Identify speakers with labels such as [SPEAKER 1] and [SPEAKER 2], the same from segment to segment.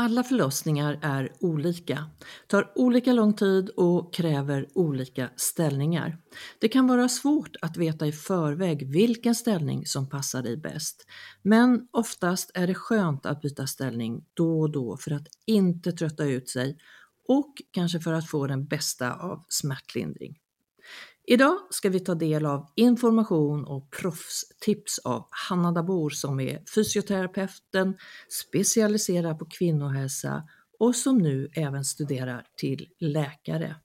[SPEAKER 1] Alla förlossningar är olika, tar olika lång tid och kräver olika ställningar. Det kan vara svårt att veta i förväg vilken ställning som passar dig bäst. Men oftast är det skönt att byta ställning då och då för att inte trötta ut sig och kanske för att få den bästa av smärtlindring. Idag ska vi ta del av information och proffstips av Hanna Dabor som är fysioterapeuten, specialiserad på kvinnohälsa och som nu även studerar till läkare.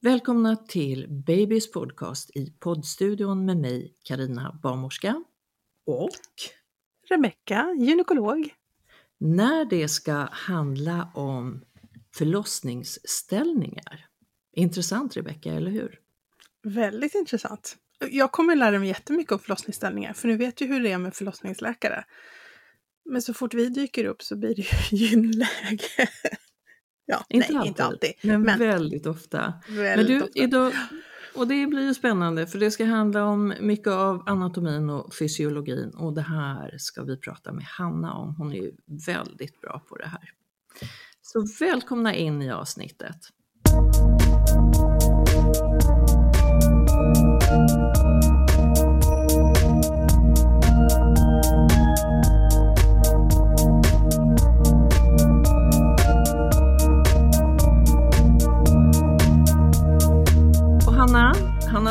[SPEAKER 1] Välkomna till Babys podcast i poddstudion med mig Karina Barnmorska.
[SPEAKER 2] Och Rebecka, gynekolog.
[SPEAKER 1] När det ska handla om förlossningsställningar. Intressant Rebecka, eller hur?
[SPEAKER 2] Väldigt intressant. Jag kommer lära mig jättemycket om förlossningsställningar, för nu vet ju hur det är med förlossningsläkare. Men så fort vi dyker upp så blir det ju gynläge. ja,
[SPEAKER 1] inte
[SPEAKER 2] nej,
[SPEAKER 1] alltid,
[SPEAKER 2] inte alltid.
[SPEAKER 1] Men, men väldigt ofta.
[SPEAKER 2] Väldigt
[SPEAKER 1] men du, idag, och det blir ju spännande för det ska handla om mycket av anatomin och fysiologin och det här ska vi prata med Hanna om. Hon är ju väldigt bra på det här. Så välkomna in i avsnittet.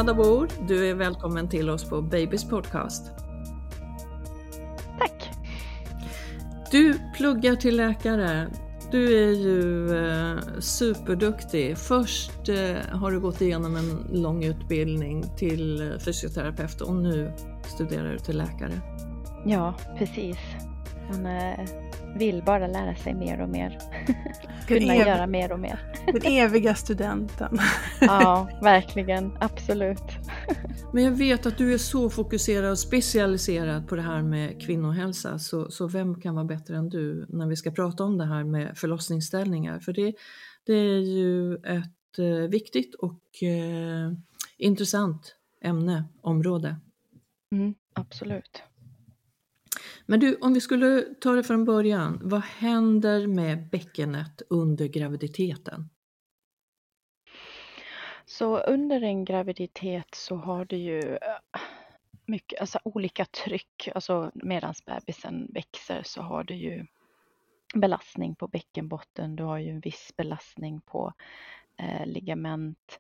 [SPEAKER 1] Hanna Dabor, du är välkommen till oss på Babys podcast.
[SPEAKER 3] Tack!
[SPEAKER 1] Du pluggar till läkare. Du är ju eh, superduktig. Först eh, har du gått igenom en lång utbildning till eh, fysioterapeut och nu studerar du till läkare.
[SPEAKER 3] Ja, precis. Man eh, vill bara lära sig mer och mer. Kunna göra mer och mer.
[SPEAKER 2] den eviga studenten.
[SPEAKER 3] Ja, verkligen. Absolut.
[SPEAKER 1] Men jag vet att du är så fokuserad och specialiserad på det här med kvinnohälsa, så, så vem kan vara bättre än du när vi ska prata om det här med förlossningsställningar? För det, det är ju ett eh, viktigt och eh, intressant ämne, område.
[SPEAKER 3] Mm, absolut.
[SPEAKER 1] Men du, om vi skulle ta det från början, vad händer med bäckenet under graviditeten?
[SPEAKER 3] Så under en graviditet så har du ju eh, mycket, alltså olika tryck. Alltså medan bebisen växer så har du ju belastning på bäckenbotten. Du har ju en viss belastning på eh, ligament.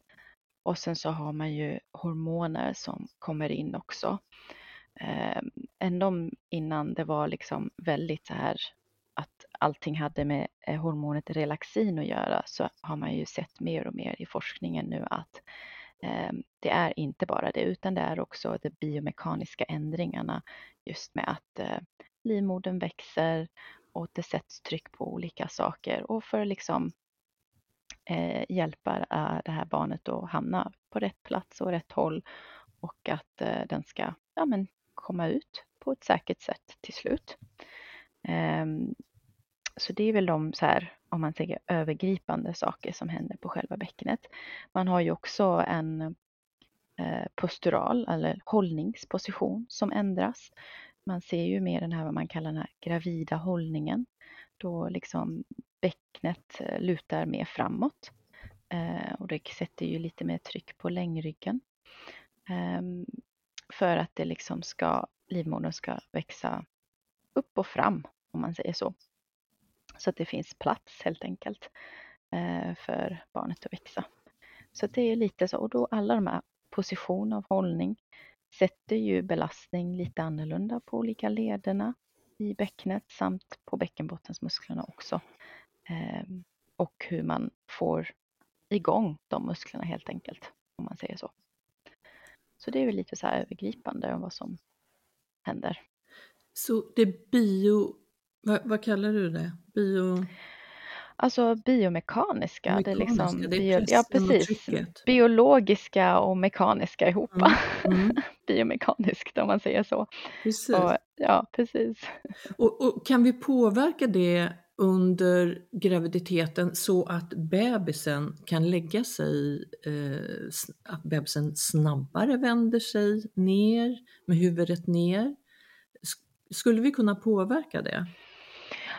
[SPEAKER 3] Och sen så har man ju hormoner som kommer in också. Eh, ändå innan det var liksom väldigt så här att allting hade med eh, hormonet relaxin att göra så har man ju sett mer och mer i forskningen nu att eh, det är inte bara det utan det är också de biomekaniska ändringarna just med att eh, livmodern växer och det sätts tryck på olika saker och för att liksom eh, hjälpa eh, det här barnet att hamna på rätt plats och rätt håll och att eh, den ska ja, men, komma ut på ett säkert sätt till slut. Ehm, så det är väl de så här, om man tänker övergripande saker som händer på själva bäckenet. Man har ju också en eh, postural eller hållningsposition som ändras. Man ser ju mer den här vad man kallar den här gravida hållningen. Då liksom bäcknet eh, lutar mer framåt eh, och det sätter ju lite mer tryck på längryggen. Ehm, för att det liksom ska, livmodern ska växa upp och fram om man säger så. Så att det finns plats helt enkelt eh, för barnet att växa. Så det är lite så, och då alla de här position av hållning sätter ju belastning lite annorlunda på olika lederna i bäcknet samt på bäckenbottensmusklerna också. Ehm, och hur man får igång de musklerna helt enkelt, om man säger så. Så det är väl lite så här övergripande om vad som händer.
[SPEAKER 1] Så det bio, vad, vad kallar du det? Bio...
[SPEAKER 3] Alltså biomekaniska.
[SPEAKER 1] Mekaniska,
[SPEAKER 3] det är liksom
[SPEAKER 1] det är
[SPEAKER 3] bio, ja, precis. Biologiska och mekaniska ihop.
[SPEAKER 1] Mm, mm.
[SPEAKER 3] Biomekaniskt om man säger så.
[SPEAKER 1] Precis.
[SPEAKER 3] Och, ja, precis.
[SPEAKER 1] Och, och kan vi påverka det under graviditeten så att bebisen kan lägga sig, eh, att bebisen snabbare vänder sig ner med huvudet ner? Sk- Skulle vi kunna påverka det?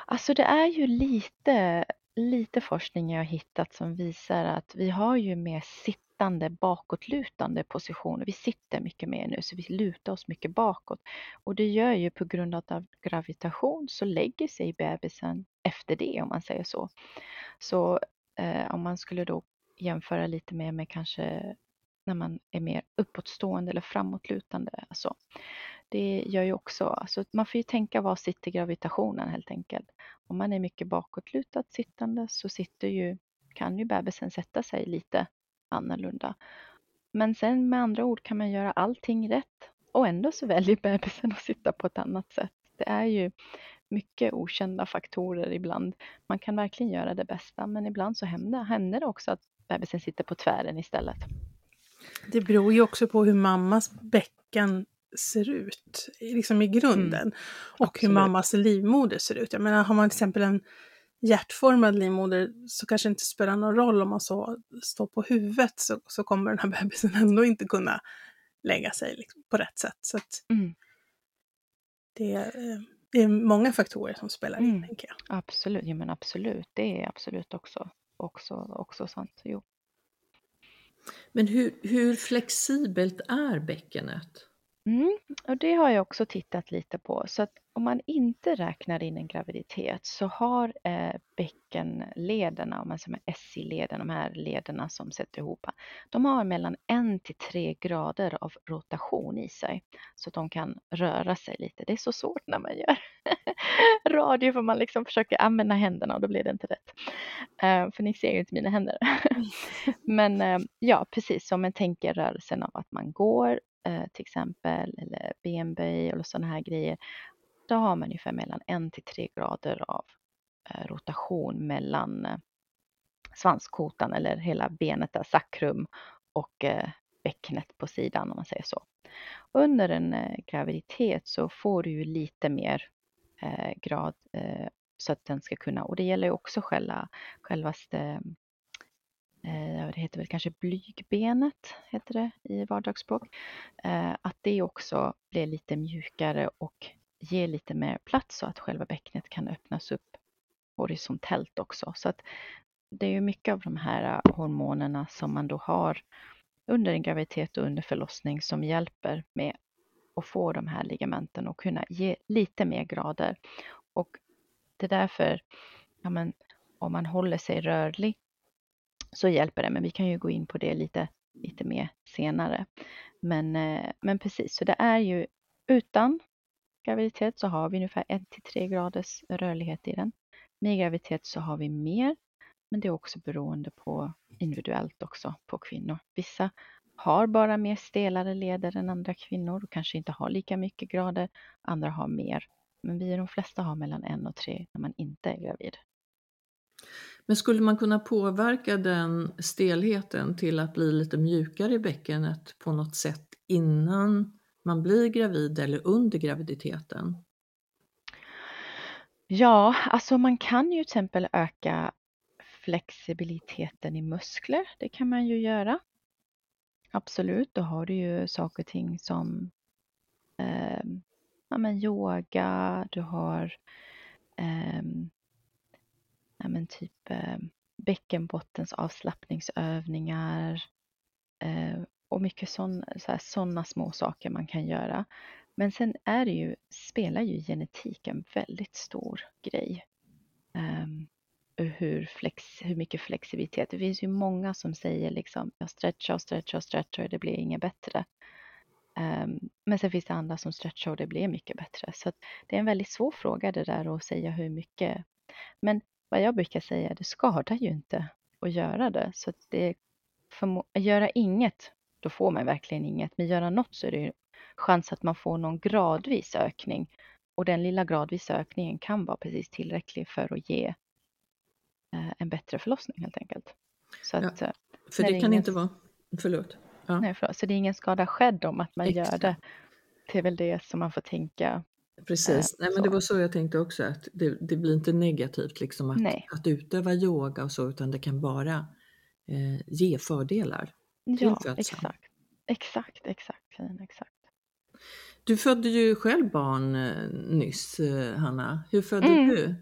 [SPEAKER 3] Alltså det är ju lite, lite forskning jag har hittat som visar att vi har ju mer sittande bakåtlutande positioner. Vi sitter mycket mer nu så vi lutar oss mycket bakåt. Och det gör ju på grund av gravitation så lägger sig bebisen efter det om man säger så. Så eh, om man skulle då jämföra lite mer med kanske när man är mer uppåtstående eller framåtlutande. Alltså, det gör ju också, alltså man får ju tänka var sitter gravitationen helt enkelt. Om man är mycket bakåtlutat sittande så sitter ju, kan ju bebisen sätta sig lite annorlunda. Men sen med andra ord kan man göra allting rätt och ändå så väljer bebisen att sitta på ett annat sätt. Det är ju mycket okända faktorer ibland. Man kan verkligen göra det bästa men ibland så händer, händer det också att bebisen sitter på tvären istället.
[SPEAKER 2] Det beror ju också på hur mammas bäcken ser ut, liksom i grunden. och hur
[SPEAKER 3] absolut.
[SPEAKER 2] mammas livmoder ser ut. Jag menar, har man till exempel en hjärtformad livmoder så kanske det inte spelar någon roll om man så står på huvudet så, så kommer den här bebisen ändå inte kunna lägga sig liksom, på rätt sätt. Så att
[SPEAKER 3] Mm.
[SPEAKER 2] Det, är, eh, det är många faktorer som spelar in,
[SPEAKER 3] Mm.
[SPEAKER 2] tänker jag.
[SPEAKER 3] Absolut, ja men absolut, det är absolut också, också, också sant. Jo.
[SPEAKER 1] Men hur, hur flexibelt är bäckenet?
[SPEAKER 3] Mm, och det har jag också tittat lite på. Så att om man inte räknar in en graviditet så har eh, bäckenlederna, om man säger SI-leden, de här lederna som sätter ihop, de har mellan en till tre grader av rotation i sig. Så att de kan röra sig lite. Det är så svårt när man gör radio för man liksom försöker använda händerna och då blir det inte rätt. Eh, för ni ser ju inte mina händer. Men eh, ja, precis som man tänker rörelsen av att man går Eh, till exempel eller benböj eller sådana här grejer. Då har man ungefär mellan en till tre grader av eh, rotation mellan eh, svanskotan eller hela benet där, sakrum och bäckenet bäcknet på sidan om man säger så. Under en graviditet så får du ju lite mer grad så att den ska kunna, och det gäller ju också själva, självaste Eh, det heter väl kanske blygbenet, heter det i vardagsspråk. Eh, att det också blir lite mjukare och ger lite mer plats så att själva bäcknet kan öppnas upp horisontellt också. Så att det är ju mycket av de här eh, hormonerna som man då har under en graviditet och under förlossning som hjälper med att få de här ligamenten och kunna ge lite mer grader. Och det är därför, ja men, om man håller sig rörlig så hjälper det, men vi kan ju gå in på det lite, lite mer senare. Men, eh, men precis, så det är ju utan graviditet så har vi ungefär 1 till 3 graders rörlighet i den. Med graviditet så har vi mer, men det är också beroende på individuellt också på kvinnor. Vissa har bara mer stelare leder än andra kvinnor och kanske inte har lika mycket grader. Andra har mer. Men vi de flesta har mellan en och tre när man inte är gravid.
[SPEAKER 1] Men skulle man kunna påverka den stelheten till att bli lite mjukare i bäckenet på något sätt innan man blir gravid eller under graviditeten?
[SPEAKER 3] Ja, alltså man kan ju till exempel öka flexibiliteten i muskler. Det kan man ju göra. Absolut, då har du ju saker och ting som eh, ja, men yoga, du har eh, ja, men typ eh, bäckenbottens avslappningsövningar eh, och mycket sådana små saker man kan göra. Men sen är det ju, spelar ju genetik en väldigt stor grej. Um, hur, flex, hur mycket flexibilitet. Det finns ju många som säger liksom jag stretchar och stretchar och stretchar och det blir inget bättre. Um, men sen finns det andra som stretchar och det blir mycket bättre. Så det är en väldigt svår fråga det där att säga hur mycket. Men vad jag brukar säga, det skadar ju inte att göra det. Så att det göra inget, då får man verkligen inget. Men göra något så är det chans att man får någon gradvis ökning. Och den lilla gradvisa ökningen kan vara precis tillräcklig för att ge eh, en bättre förlossning helt enkelt.
[SPEAKER 1] Så att, ja, eh, för det, det kan ingen... inte vara, förlåt.
[SPEAKER 3] Ja. Nej, förlåt. Så det är ingen skada skedd om att man Extra. gör det. Det är väl det som man får tänka.
[SPEAKER 1] Precis, Nej, men det var så jag tänkte också att det, det blir inte negativt liksom att, att utöva yoga och så utan det kan bara eh, ge fördelar.
[SPEAKER 3] Ja, exakt. Exakt, exakt, exakt.
[SPEAKER 1] Du födde ju själv barn eh, nyss, eh, Hanna. Hur födde mm. du?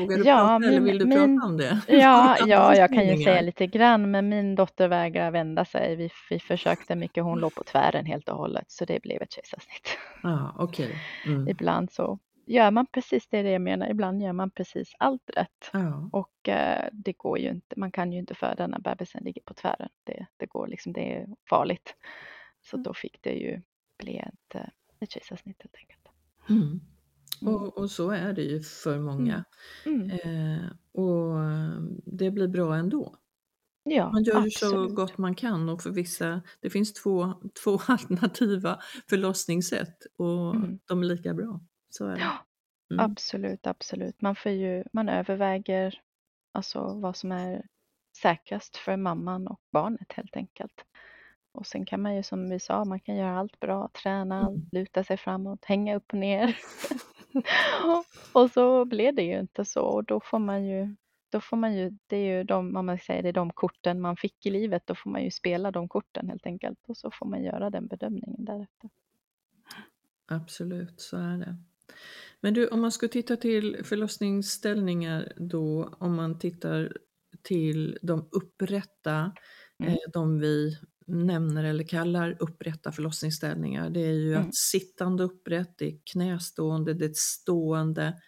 [SPEAKER 1] Vågar du ja, prata min, eller vill du min, prata om det?
[SPEAKER 3] Ja, ja, jag kan ju säga lite grann, men min dotter vägrar vända sig. Vi, vi försökte mycket, hon låg på tvären helt och hållet, så det blev ett kejsarsnitt.
[SPEAKER 1] Ah, okay. Mm.
[SPEAKER 3] Ibland så gör man precis det, det jag menar, ibland gör man precis allt rätt. Ah. Och eh, det går ju inte, man kan ju inte föda när bebisen ligger på tvären. Det, det går liksom, det är farligt. Så mm. då fick det ju bli ett eh, ett kejsarsnitt helt enkelt.
[SPEAKER 1] Mm. mm. Och, och, så är det ju för många. Mm. mm. Eh, och det blir bra ändå.
[SPEAKER 3] Ja,
[SPEAKER 1] man gör ju så gott man kan och för vissa, det finns två, två alternativa förlossningssätt och mm. de är lika bra. Så är det. Ja,
[SPEAKER 3] mm. Absolut, absolut. Man, får ju, man överväger alltså vad som är säkrast för mamman och barnet helt enkelt. Och sen kan man ju som vi sa, man kan göra allt bra, träna, mm. luta sig framåt, hänga upp och ner. och så blir det ju inte så och då får man ju, då får man ju, det är ju de, om man säger det är de korten man fick i livet, då får man ju spela de korten helt enkelt och så får man göra den bedömningen därefter.
[SPEAKER 1] Absolut, så är det. Men du, om man ska titta till förlossningsställningar då, om man tittar till de upprätta, mm. eh, de vi nämner eller kallar upprätta förlossningsställningar. Det är ju mm. att sittande upprätt, det är knästående, det är ett stående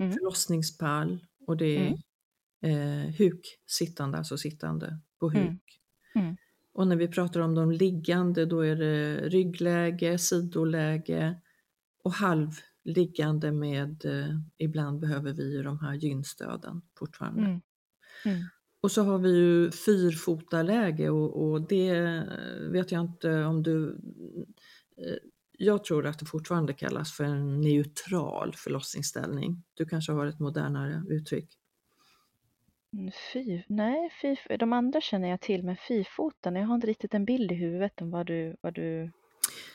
[SPEAKER 1] mm. förlossningspall och det är mm. eh, huk sittande, alltså sittande på mm. huk. Mm. Och när vi pratar om de liggande då är det ryggläge, sidoläge och halvliggande med, eh, ibland behöver vi ju de här gynstöden fortfarande. Och så har vi ju fyrfotarläge och, och det vet jag inte om du... Eh, jag tror att det fortfarande kallas för en neutral förlossningsställning. Du kanske har ett modernare uttryck?
[SPEAKER 3] Mm, fy, nej, fy, de andra känner jag till, men fyrfoten, jag har inte riktigt en bild i huvudet om vad du, vad du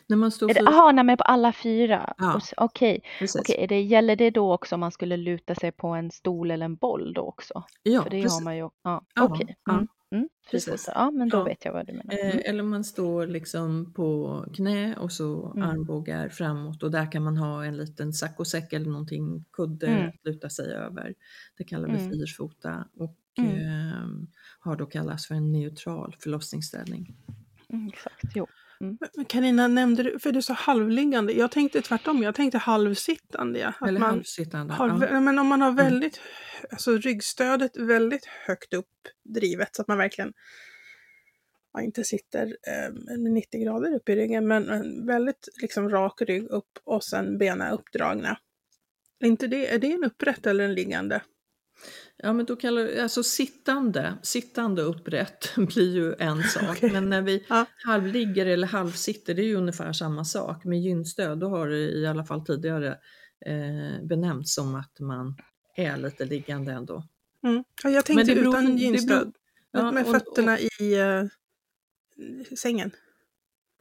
[SPEAKER 1] när man står
[SPEAKER 3] för... Jaha, nej men på alla fyra? Ja, Okej, okay. okay. det, gäller det då också om man skulle luta sig på en stol eller en boll då också?
[SPEAKER 1] Ja,
[SPEAKER 3] för det precis. har man ju. Ja, ja Okej. Okay. Mm. Mm, ja, men då ja. vet jag vad du menar.
[SPEAKER 1] Mm. Eh, eller man står liksom på knä och så mm. armbågar framåt och där kan man ha en liten saccosäck eller någonting, kudde mm. att luta sig över. Det kallar vi mm. fyrfota och mm. eh, har då kallats för en neutral förlossningsställning.
[SPEAKER 3] Mm, exakt, jo.
[SPEAKER 2] Mm. Carina, nämnde du, för du sa halvliggande, jag tänkte tvärtom, jag tänkte halvsittande. Ja.
[SPEAKER 1] Eller man halvsittande. Har,
[SPEAKER 2] ja. Men om man har mm. väldigt, mm. alltså ryggstödet väldigt högt upp drivet så att man verkligen ja, inte sitter eh, 90 grader upp i ryggen men en väldigt liksom rak rygg upp och sen benen uppdragna. Är, inte det, är det en upprätt eller en liggande?
[SPEAKER 1] Ja, men då kallar alltså sittande, sittande upprätt blir ju en sak. Okay. Men när vi ja. halvligger eller halvsitter, det är ju ungefär samma sak. Med gynstöd, då har det i alla fall tidigare eh, benämnts som att man är lite liggande ändå.
[SPEAKER 2] Mm. Ja, jag tänkte
[SPEAKER 1] beror-
[SPEAKER 2] utan gynstöd.
[SPEAKER 1] Ja,
[SPEAKER 2] med
[SPEAKER 1] och-
[SPEAKER 2] fötterna i eh, sängen.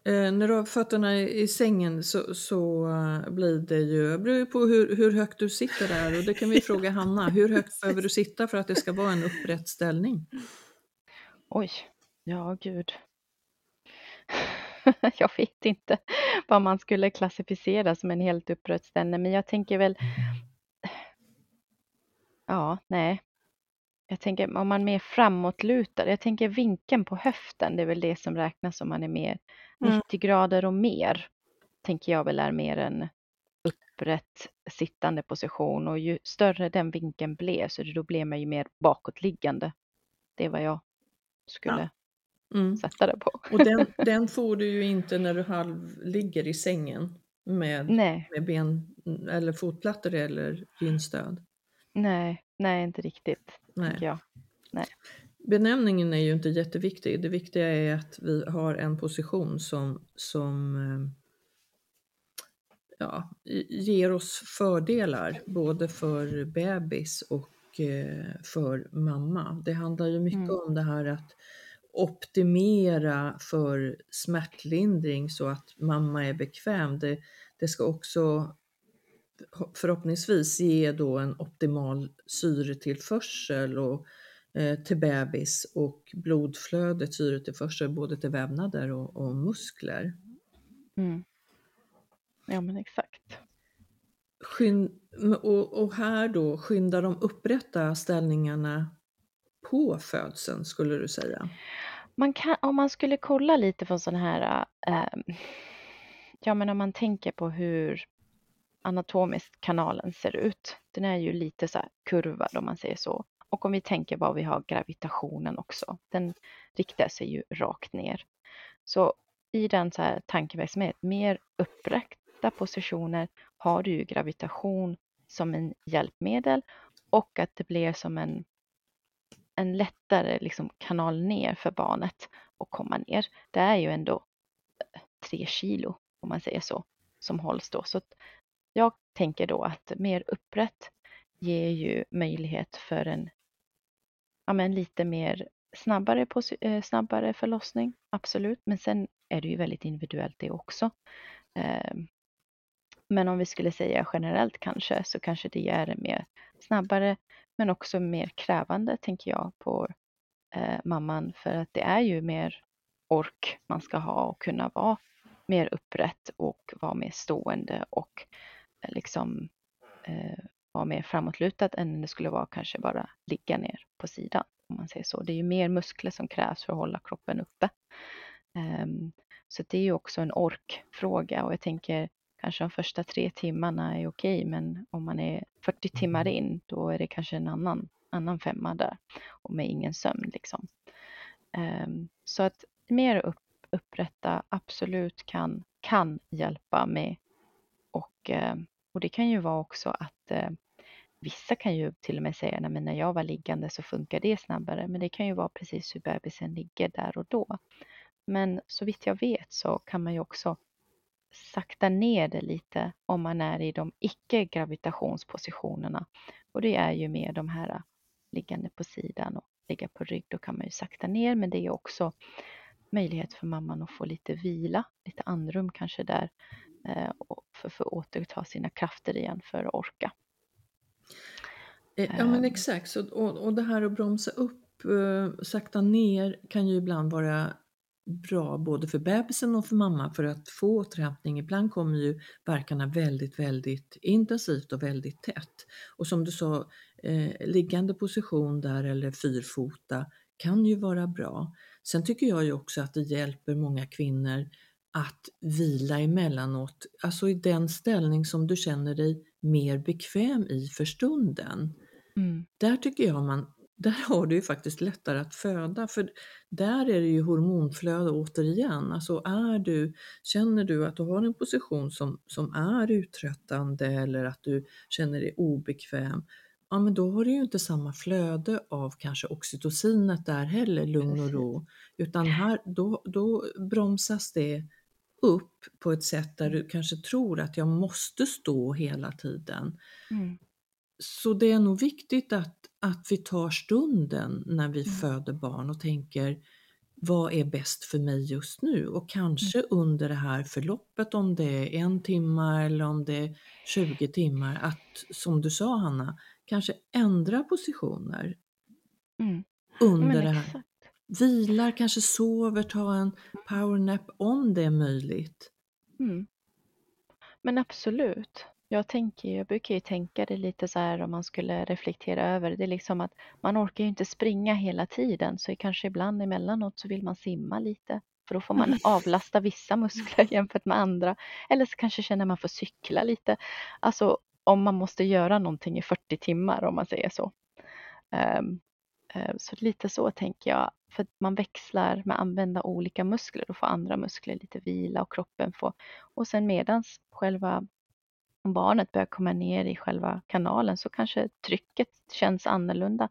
[SPEAKER 1] Eh, när du har fötterna i, i sängen så, så eh, blir det ju, det beror på hur, hur högt du sitter där och det kan vi fråga Hanna. Hur högt behöver du sitta för att det ska vara en upprätt ställning?
[SPEAKER 3] Oj, ja gud. jag vet inte vad man skulle klassificera som en helt upprätt ställning, men jag tänker väl... Ja, nej. Jag tänker om man är mer framåtlutad, jag tänker vinkeln på höften, det är väl det som räknas om man är mer
[SPEAKER 2] Mm.
[SPEAKER 3] 90 grader och mer. Tänker jag väl är mer en upprätt sittande position och ju större den vinkeln blev så då blev man ju mer bakåtliggande. Det är vad jag skulle
[SPEAKER 1] Mm.
[SPEAKER 3] sätta det på.
[SPEAKER 1] Och den, den får du ju inte när du halv ligger i sängen med,
[SPEAKER 3] Nej,
[SPEAKER 1] med ben eller fotplattor eller gynstöd.
[SPEAKER 3] nej, nej, inte riktigt,
[SPEAKER 1] Nej.
[SPEAKER 3] jag.
[SPEAKER 1] Benämningen är ju inte jätteviktig. Det viktiga är att vi har en position som, som eh, ja, ger oss fördelar både för bebis och eh, för mamma. Det handlar ju mycket
[SPEAKER 3] Mm.
[SPEAKER 1] om det här att optimera för smärtlindring så att mamma är bekväm. Det, det ska också förhoppningsvis ge då en optimal syretillförsel och, eh, till bebis och blodflödet, syretillförsel både till vävnader och, och muskler.
[SPEAKER 3] Mm. Ja, men exakt.
[SPEAKER 1] Skyn, och, och här då skyndar de upprätta ställningarna på födseln skulle du säga?
[SPEAKER 3] Man kan, om man skulle kolla lite på sådana här, eh, ja men om man tänker på hur anatomiskt kanalen ser ut. Den är ju lite så här kurvad om man säger så. Och om vi tänker vad vi har gravitationen också. Den riktar sig ju rakt ner. Så i den så här tankeverksamhet, mer uppräckta positioner har du ju gravitation som en hjälpmedel och att det blir som en, en lättare liksom kanal ner för barnet att komma ner. Det är ju ändå tre kilo om man säger så som hålls då. Så jag tänker då att mer upprätt ger ju möjlighet för en ja, men lite mer snabbare, eh, snabbare förlossning, absolut. Men sen är det ju väldigt individuellt det också. Eh, Men om vi skulle säga generellt kanske så kanske det är mer snabbare men också mer krävande tänker jag på eh, mamman för att det är ju mer ork man ska ha och kunna vara mer upprätt och vara mer stående och liksom eh, vara mer framåtlutad än det skulle vara kanske bara ligga ner på sidan om man säger så. Det är ju mer muskler som krävs för att hålla kroppen uppe. Ehm, så det är ju också en orkfråga och jag tänker kanske de första tre timmarna är okej men om man är 40 timmar in då är det kanske en annan, annan femma där och med ingen sömn liksom. Ehm, så att mer upp, upprätta absolut kan, kan hjälpa med och, eh, och det kan ju vara också att eh, vissa kan ju till och med säga att när jag var liggande så funkar det snabbare men det kan ju vara precis hur bebisen ligger där och då. Men så vitt jag vet så kan man ju också sakta ner det lite om man är i de icke gravitationspositionerna. Och det är ju mer de här eh, liggande på sidan och ligga på rygg. Då kan man ju sakta ner men det är också möjlighet för mamman att få lite vila, lite andrum kanske där för, för att återta sina krafter igen för att orka.
[SPEAKER 1] Eh, Ja men
[SPEAKER 3] Ehm.
[SPEAKER 1] exakt, så, och, och det här att bromsa upp, eh, sakta ner kan ju ibland vara bra både för bebisen och för mamma för att få återhämtning. Ibland kommer ju verkarna väldigt, väldigt intensivt och väldigt tätt. Och som du sa, eh, liggande position där eller fyrfota kan ju vara bra. Sen tycker jag ju också att det hjälper många kvinnor att vila emellanåt, alltså i den ställning som du känner dig mer bekväm i för stunden.
[SPEAKER 3] Mm.
[SPEAKER 1] Där tycker jag man, där har du ju faktiskt lättare att föda för där är det ju hormonflöde återigen. Alltså är du, känner du att du har en position som, som är uttröttande eller att du känner dig obekväm, ja men då har du ju inte samma flöde av kanske oxytocinet där heller, lugn och ro. Utan här, då, då bromsas det upp på ett sätt där du kanske tror att jag måste stå hela tiden.
[SPEAKER 3] Mm.
[SPEAKER 1] Så det är nog viktigt att, att vi tar stunden när vi
[SPEAKER 3] Mm.
[SPEAKER 1] föder barn och tänker vad är bäst för mig just nu? Och kanske
[SPEAKER 3] Mm.
[SPEAKER 1] under det här förloppet, om det är en timme eller om det är 20 timmar, att som du sa Hanna, kanske ändra positioner
[SPEAKER 3] Mm.
[SPEAKER 1] under det här. Vilar, kanske sover, ta en powernap om det är möjligt.
[SPEAKER 3] Mm. Men absolut. Jag, tänker, jag brukar ju tänka det lite så här om man skulle reflektera över det. Är liksom att man orkar ju inte springa hela tiden så kanske ibland emellanåt så vill man simma lite. För då får man avlasta vissa muskler jämfört med andra. Eller så kanske känner man får cykla lite. Alltså om man måste göra någonting i 40 timmar om man säger så. Ehm, eh, så lite så tänker jag. För att man växlar med att använda olika muskler. Då får andra muskler lite vila och kroppen får. Och sen medans själva om barnet börjar komma ner i själva kanalen så kanske trycket känns annorlunda.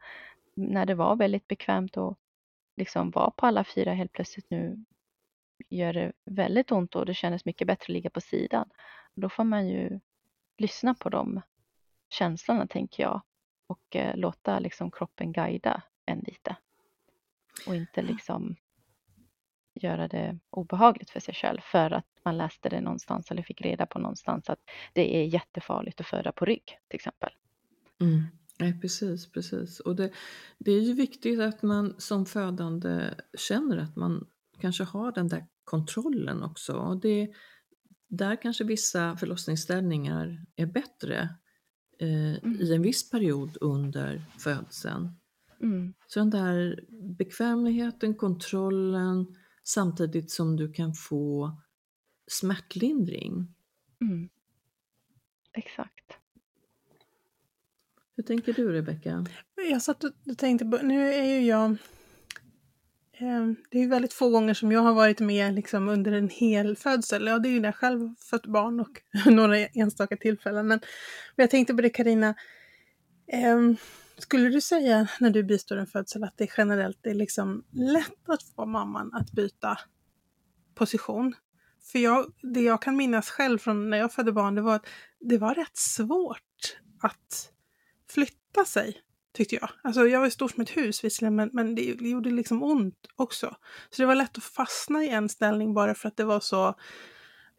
[SPEAKER 3] När det var väldigt bekvämt att liksom vara på alla fyra helt plötsligt nu gör det väldigt ont och det kändes mycket bättre att ligga på sidan. Då får man ju lyssna på de känslorna tänker jag och eh, låta liksom kroppen guida en lite. Och inte liksom göra det obehagligt för sig själv för att man läste det någonstans eller fick reda på någonstans att det är jättefarligt att föda på rygg till exempel.
[SPEAKER 1] Mm. Nej, precis, precis. Och det, det är ju viktigt att man som födande känner att man kanske har den där kontrollen också. Och det, där kanske vissa förlossningsställningar är bättre eh, i en viss period under födseln.
[SPEAKER 3] Mm.
[SPEAKER 1] Så den där bekvämligheten, kontrollen samtidigt som du kan få smärtlindring.
[SPEAKER 3] Mm. Exakt.
[SPEAKER 1] Hur tänker du Rebecka?
[SPEAKER 2] Jag satt och tänkte, på- nu är ju jag... eh, Det är ju väldigt få gånger som jag har varit med liksom under en hel födsel. Ja, det är ju när jag själv fött barn och några enstaka tillfällen. Men, men jag tänkte på det Karina. Skulle du säga när du bistår en födsel att det generellt är liksom lätt att få mamman att byta position? För jag, det jag kan minnas själv från när jag födde barn, det var att det var rätt svårt att flytta sig, tyckte jag. Alltså jag var stor som ett hus visserligen, men, men det, det gjorde liksom ont också. Så det var lätt att fastna i en ställning bara för att det var så,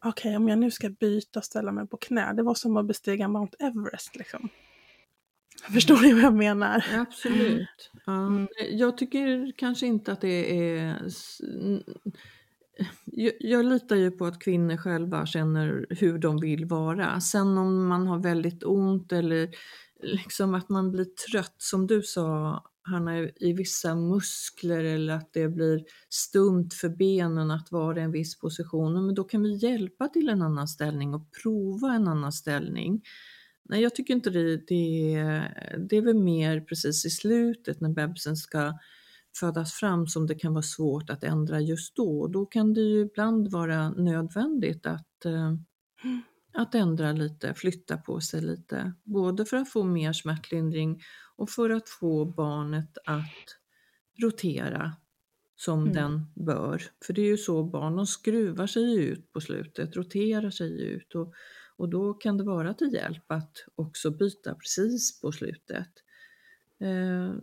[SPEAKER 2] okej om jag nu ska byta och ställa mig på knä, det var som att bestiga Mount Everest liksom. Förstår ni vad jag menar?
[SPEAKER 1] Absolut.
[SPEAKER 3] Mm.
[SPEAKER 1] Jag tycker kanske inte att det är... Jag, jag litar ju på att kvinnor själva känner hur de vill vara. Sen om man har väldigt ont eller liksom att man blir trött, som du sa Hanna, i vissa muskler eller att det blir stumt för benen att vara i en viss position. Men då kan vi hjälpa till en annan ställning och prova en annan ställning. Nej, jag tycker inte det, det, det är väl mer precis i slutet när bebisen ska födas fram som det kan vara svårt att ändra just då. Då kan det ju ibland vara nödvändigt att, eh, att ändra lite, flytta på sig lite. Både för att få mer smärtlindring och för att få barnet att rotera som
[SPEAKER 3] Mm.
[SPEAKER 1] den bör. För det är ju så barn, de skruvar sig ut på slutet, roterar sig ut och, och då kan det vara till hjälp att också byta precis på slutet. Eh,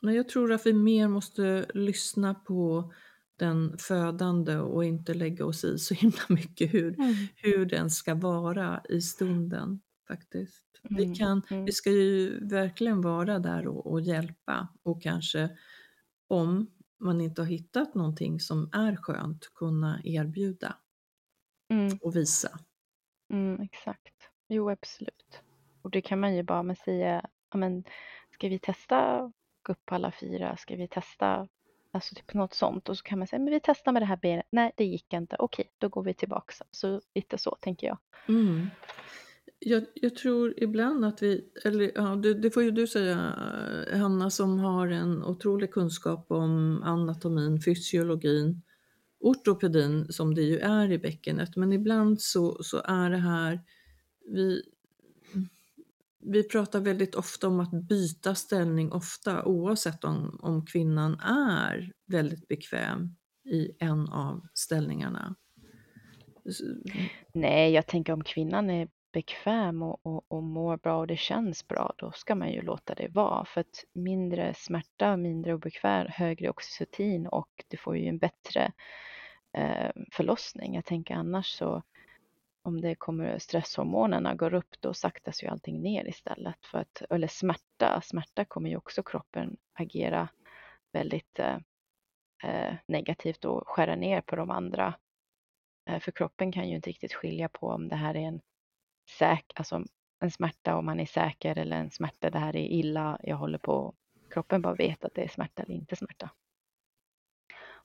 [SPEAKER 1] men jag tror att vi mer måste lyssna på den födande och inte lägga oss i så himla mycket hur,
[SPEAKER 2] Mm.
[SPEAKER 1] hur den ska vara i stunden faktiskt. Vi,
[SPEAKER 3] Mm,
[SPEAKER 1] kan,
[SPEAKER 3] mm.
[SPEAKER 1] vi ska ju verkligen vara där och, och hjälpa och kanske om man inte har hittat någonting som är skönt kunna erbjuda
[SPEAKER 3] Mm.
[SPEAKER 1] och visa.
[SPEAKER 3] Mm, exakt. Jo, absolut. Och det kan man ju bara med säga, ja, men, ska vi testa gå upp på alla fyra? Ska vi testa alltså typ något sånt? Och så kan man säga, men vi testar med det här benet. Nej, det gick inte. Okej, då går vi tillbaka. Så lite så tänker jag.
[SPEAKER 1] Mm. Jag, jag tror ibland att vi, eller ja, det, det får ju du säga Hanna som har en otrolig kunskap om anatomin, fysiologin, ortopedin som det ju är i bäckenet. Men ibland så, så är det här, vi, vi pratar väldigt ofta om att byta ställning ofta oavsett om, om kvinnan är väldigt bekväm i en av ställningarna.
[SPEAKER 3] Nej, jag tänker om kvinnan är bekväm och, och, och mår bra och det känns bra, då ska man ju låta det vara. För att mindre smärta, mindre obekväm, högre oxytocin och du får ju en bättre eh, Eh, förlossning. Jag tänker annars så om det kommer stresshormonerna går upp, då saktas ju allting ner istället. För att, eller smärta, smärta kommer ju också kroppen agera väldigt eh, eh, negativt och skära ner på de andra. Eh, för kroppen kan ju inte riktigt skilja på om det här är en säk, alltså en smärta om man är säker eller en smärta, det här är illa, jag håller på. Kroppen bara vet att det är smärta eller inte smärta.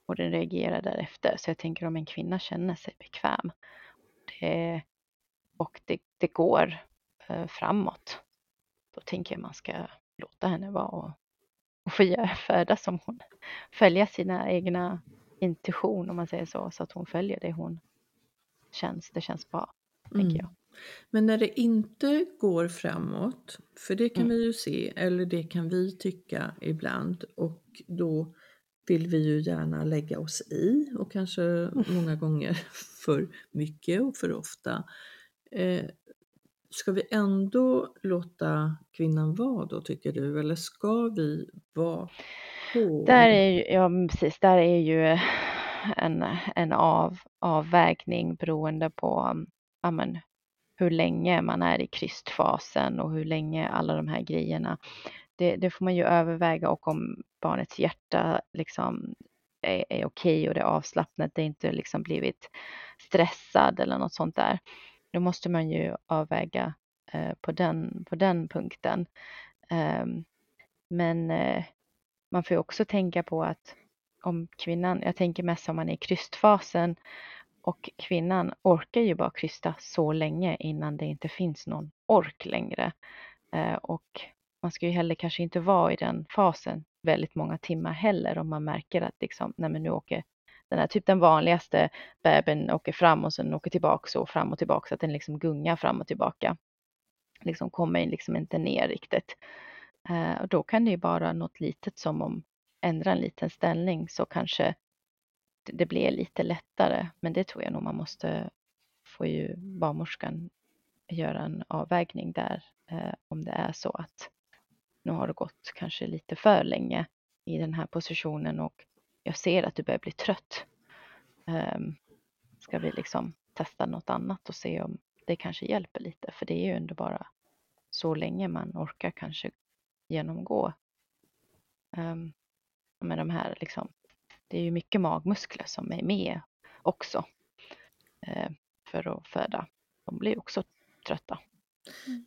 [SPEAKER 3] Och den reagerar därefter. Så jag tänker om en kvinna känner sig bekväm det, och det, det går eh, framåt, då tänker jag man ska låta henne vara och, och få färdas som hon. Följa sina egna intuition om man säger så, så att hon följer det hon känns, det känns bra, mm. tänker jag.
[SPEAKER 1] Men när det inte går framåt, för det kan mm. vi ju se, eller det kan vi tycka ibland och då vill vi ju gärna lägga oss i och kanske mm. många gånger för mycket och för ofta. Eh, ska vi ändå låta kvinnan vara då tycker du eller ska vi vara på?
[SPEAKER 3] Där är ju, ja precis, där är ju en, en av, avvägning beroende på amen, hur länge man är i krystfasen och hur länge alla de här grejerna. Det, det får man ju överväga och om barnets hjärta liksom är, är okej och det är avslappnat, det är inte liksom blivit stressad eller något sånt där. Då måste man ju avväga eh, på, den, på den punkten. Eh, men eh, man får ju också tänka på att om kvinnan, jag tänker mest om man är i krystfasen och kvinnan orkar ju bara krysta så länge innan det inte finns någon ork längre. Eh, och man ska ju heller kanske inte vara i den fasen väldigt många timmar heller om man märker att liksom, nej men nu åker den här typ den vanligaste bebisen åker fram och sen åker tillbaka och fram och tillbaka så att den liksom gungar fram och tillbaka. Liksom kommer liksom inte ner riktigt. Eh, och då kan det ju vara något litet som om ändra en liten ställning så kanske det blir lite lättare. Men det tror jag nog man måste få ju barnmorskan göra en avvägning där eh, om det är så att nu har det gått kanske lite för länge i den här positionen och jag ser att du börjar bli trött. Um, ska vi liksom testa något annat och se om det kanske hjälper lite för det är ju ändå bara så länge man orkar kanske genomgå um, med de här liksom. Det är ju mycket magmuskler som är med också uh, för att föda. De blir också trötta.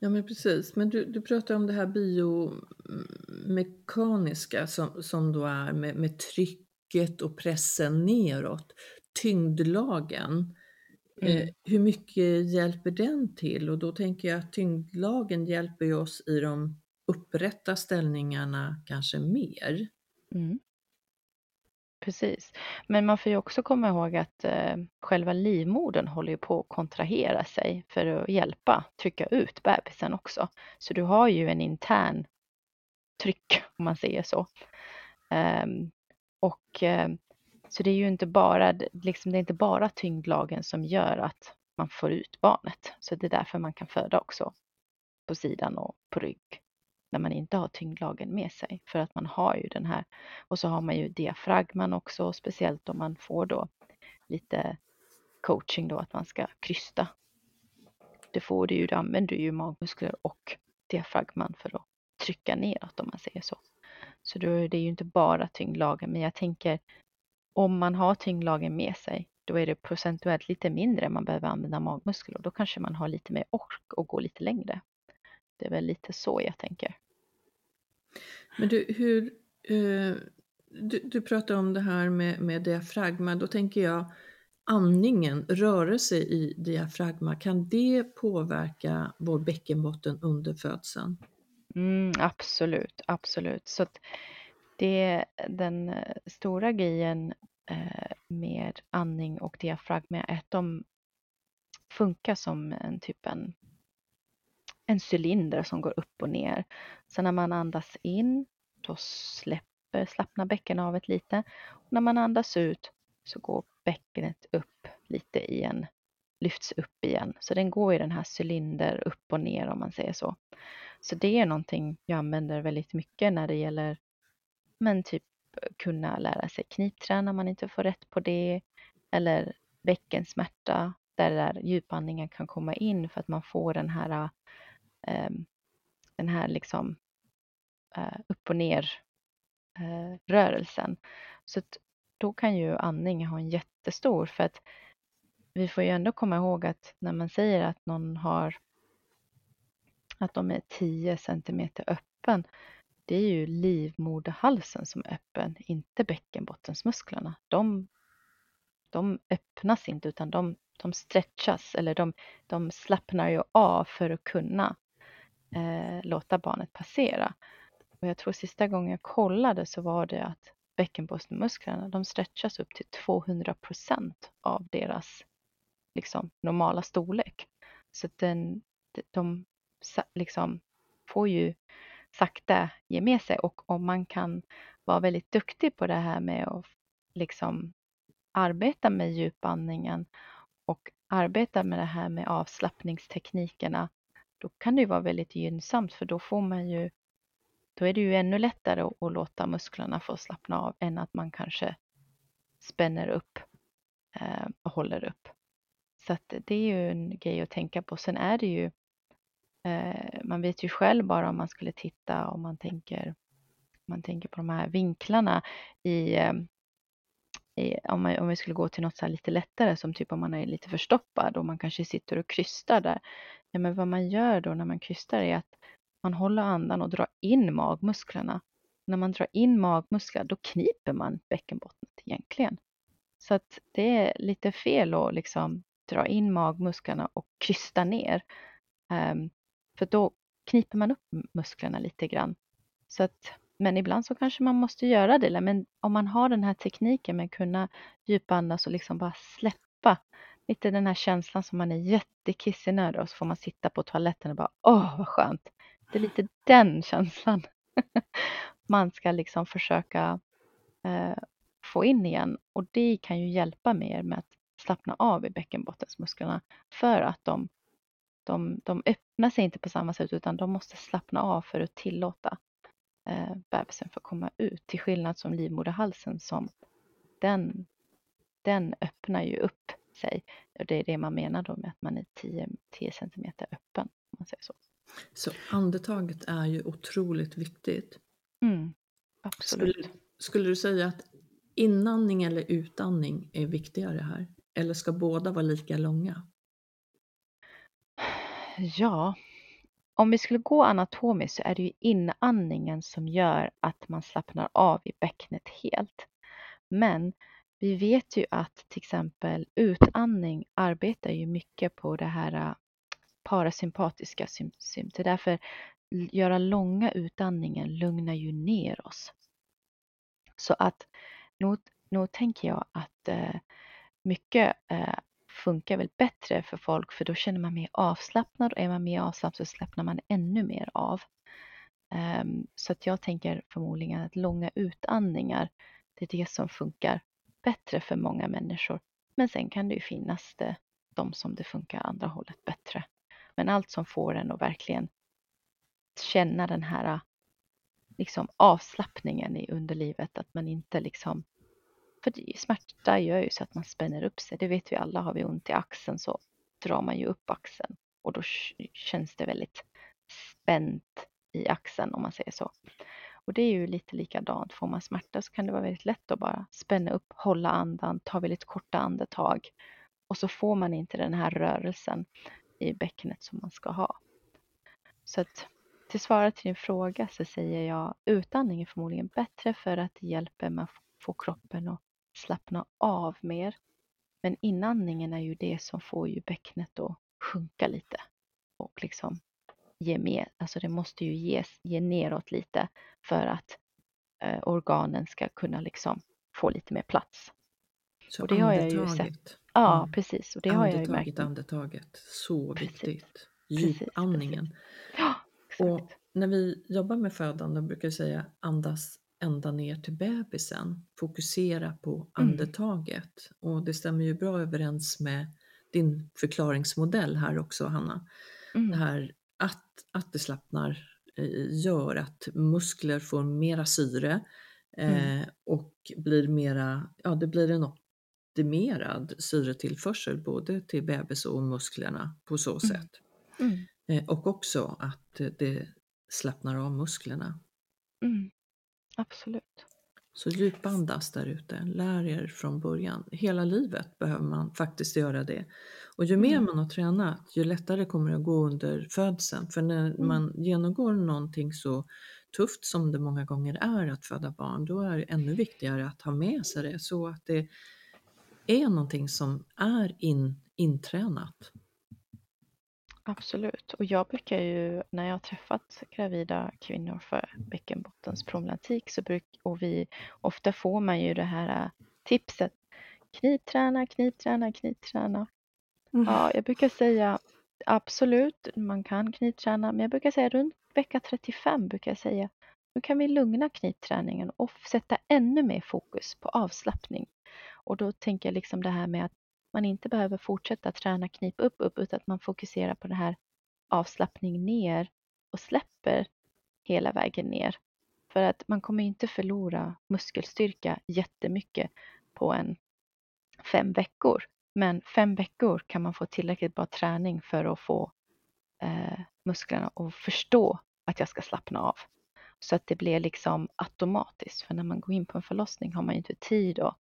[SPEAKER 1] Ja men precis, men du, du pratar om det här biomekaniska som, som då är med, med trycket och pressen neråt. Tyngdlagen, eh, mm. eh, hur mycket hjälper den till? Och då tänker jag att tyngdlagen hjälper oss i de upprätta ställningarna kanske mer. Mm.
[SPEAKER 3] Precis. Men man får ju också komma ihåg att eh, själva livmodern håller ju på att kontrahera sig för att hjälpa trycka ut bebisen också. Så du har ju en intern tryck om man säger så. Um, och eh, så det är ju inte bara, liksom, det är inte bara tyngdlagen som gör att man får ut barnet. Så det är därför man kan föda också på sidan och på rygg när man inte har tyngdlagen med sig. För att man har ju den här och så har man ju diafragman också, speciellt om man får då lite coaching då att man ska krysta. Det får du ju, du använder ju magmuskler och diafragman för att trycka neråt om man säger så. Så då är det ju inte bara tyngdlagen, men jag tänker om man har tyngdlagen med sig, då är det procentuellt lite mindre man behöver använda magmuskler och då kanske man har lite mer ork och går lite längre. Det är väl lite så jag tänker.
[SPEAKER 1] Men du, hur, eh, du, du pratar om det här med, med diafragma, då tänker jag andningen, rörelse i diafragma, kan det påverka vår bäckenbotten under födseln?
[SPEAKER 3] Mm, absolut, absolut. Så det den eh, stora grejen eh, med andning och diafragma är att de funkar som en typ en en cylinder som går upp och ner. Så när man andas in, då släpper, slappnar bäckenavet lite. Och när man andas ut så går bäckenet upp lite i en lyfts upp igen. Så den går i den här cylinder upp och ner om man säger så. Så det är någonting jag använder väldigt mycket när det gäller men typ kunna lära sig knipträna om man inte får rätt på det. Eller bäckensmärta där, där djupandningen kan komma in för att man får den här, Ehm, den här liksom eh, upp och ner-rörelsen. Eh, Så att då kan ju andning ha en jättestor för att vi får ju ändå komma ihåg att när man säger att någon har att de är 10 centimeter öppen, det är ju livmoderhalsen som är öppen, inte bäckenbottensmusklerna. De, de öppnas inte utan de, de stretchas eller de, de slappnar ju av för att kunna eh, låta barnet passera. Och jag tror sista gången jag kollade så var det att bäckenbottenmusklerna de stretchas upp till 200 procent av deras liksom, normala storlek. Så den, de liksom får ju sakta ge med sig och om man kan vara väldigt duktig på det här med att liksom arbeta med djupandningen och arbeta med det här med avslappningsteknikerna, då kan det ju vara väldigt gynnsamt för då får man ju, då är det ju ännu lättare att, att låta musklerna få slappna av än att man kanske spänner upp eh, och håller upp. Så att det är ju en grej att tänka på. Sen är det ju Eh, man vet ju själv bara om man skulle titta om man tänker, man tänker på de här vinklarna i, eh, om, man, om vi skulle gå till något så lite lättare som typ om man är lite förstoppad och man kanske sitter och krystar där. Ja, men vad man gör då när man krystar är att man håller andan och drar in magmusklerna. När man drar in magmuskler då kniper man bäckenbottnet egentligen. Så att det är lite fel att liksom dra in magmusklerna och krysta ner. Um, för då kniper man upp musklerna lite grann. Så att, men ibland så kanske man måste göra det. Men om man har den här tekniken med att kunna djupandas och liksom bara släppa lite den här känslan som man är jättekissnödig och så får man sitta på toaletten och bara åh vad skönt. Det är lite den känslan man ska liksom försöka eh, få in igen och det kan ju hjälpa mer med att slappna av i bäckenbottensmusklerna för att de de, de öppnar sig inte på samma sätt utan de måste slappna av för att tillåta eh, bebisen att komma ut. Till skillnad som livmoderhalsen som den, den öppnar ju upp sig. Och det är det man menar då med att man är 10, 10 centimeter öppen. Om man säger så.
[SPEAKER 1] så andetaget är ju otroligt viktigt.
[SPEAKER 3] Mm, absolut.
[SPEAKER 1] Skulle, skulle du säga att inandning eller utandning är viktigare här? Eller ska båda vara lika långa?
[SPEAKER 3] Ja, om vi skulle gå anatomiskt så är det ju inandningen som gör att man slappnar av i bäcknet helt. Men vi vet ju att till exempel utandning arbetar ju mycket på det här äh, parasympatiska symptomet. Därför göra långa utandningen lugnar ju ner oss. Så att nog, nog tänker jag att eh, mycket eh, funkar väl bättre för folk för då känner man mer avslappnad och är man mer avslappnad så slappnar man ännu mer av. Um, så att jag tänker förmodligen att långa utandningar, det är det som funkar bättre för många människor. Men sen kan det ju finnas det, de som det funkar andra hållet bättre. Men allt som får en att verkligen känna den här liksom avslappningen i underlivet, att man inte liksom för smärta gör ju så att man spänner upp sig. Det vet vi alla. Har vi ont i axeln så drar man ju upp axeln och då känns det väldigt spänt i axeln om man säger så. Och det är ju lite likadant. Får man smärta så kan det vara väldigt lätt att bara spänna upp, hålla andan, ta väldigt korta andetag och så får man inte den här rörelsen i bäckenet som man ska ha. Så att till svaret till din fråga så säger jag utandning är förmodligen bättre för att det hjälper med att få kroppen att slappna av mer. Men inandningen är ju det som får ju bäcknet att sjunka lite och liksom ge mer, alltså det måste ju ges, ge neråt lite för att eh, organen ska kunna liksom få lite mer plats.
[SPEAKER 1] Så och det har jag ju sett.
[SPEAKER 3] Ja, mm. precis. Och det
[SPEAKER 1] andetaget,
[SPEAKER 3] har jag ju märkt.
[SPEAKER 1] andetaget, så
[SPEAKER 3] precis.
[SPEAKER 1] viktigt. Djupandningen.
[SPEAKER 3] Ja,
[SPEAKER 1] och när vi jobbar med födande brukar jag säga andas ända ner till bebisen. Fokusera på mm. andetaget. Mm. Och det stämmer ju bra överens med din förklaringsmodell här också Hanna.
[SPEAKER 3] Mm.
[SPEAKER 1] Det här att, att det slappnar eh, gör att muskler får mera syre eh, och blir mera, ja det blir en optimerad syretillförsel både till bebis och musklerna på så
[SPEAKER 3] Mm.
[SPEAKER 1] sätt.
[SPEAKER 3] Mm.
[SPEAKER 1] Eh, och också att det slappnar av musklerna.
[SPEAKER 3] Mm. Absolut.
[SPEAKER 1] Så djupandas där ute, lär er från början. Hela livet behöver man faktiskt göra det. Och ju mer
[SPEAKER 3] Mm.
[SPEAKER 1] man har tränat, ju lättare kommer det att gå under födseln. För när
[SPEAKER 3] Mm.
[SPEAKER 1] man genomgår någonting så tufft som det många gånger är att föda barn, då är det ännu viktigare att ha med sig det så att det är någonting som är in, intränat.
[SPEAKER 3] Absolut. Och jag brukar ju, när jag har träffat gravida kvinnor för bäckenbottensproblematik, så bruk, och vi, ofta får man ju det här äh, tipset, knipträna, knipträna, knipträna.
[SPEAKER 2] Mm.
[SPEAKER 3] Ja, jag brukar säga absolut, man kan knipträna, men jag brukar säga runt vecka 35 brukar jag säga, nu kan vi lugna knipträningen och sätta ännu mer fokus på avslappning. Och då tänker jag liksom det här med att man inte behöver fortsätta träna knip upp, upp, utan att man fokuserar på det här avslappning ner och släpper hela vägen ner. För att man kommer inte förlora muskelstyrka jättemycket på en fem veckor. Men fem veckor kan man få tillräckligt bra träning för att få eh, musklerna att förstå att jag ska slappna av. Så att det blir liksom automatiskt. För när man går in på en förlossning har man ju inte tid att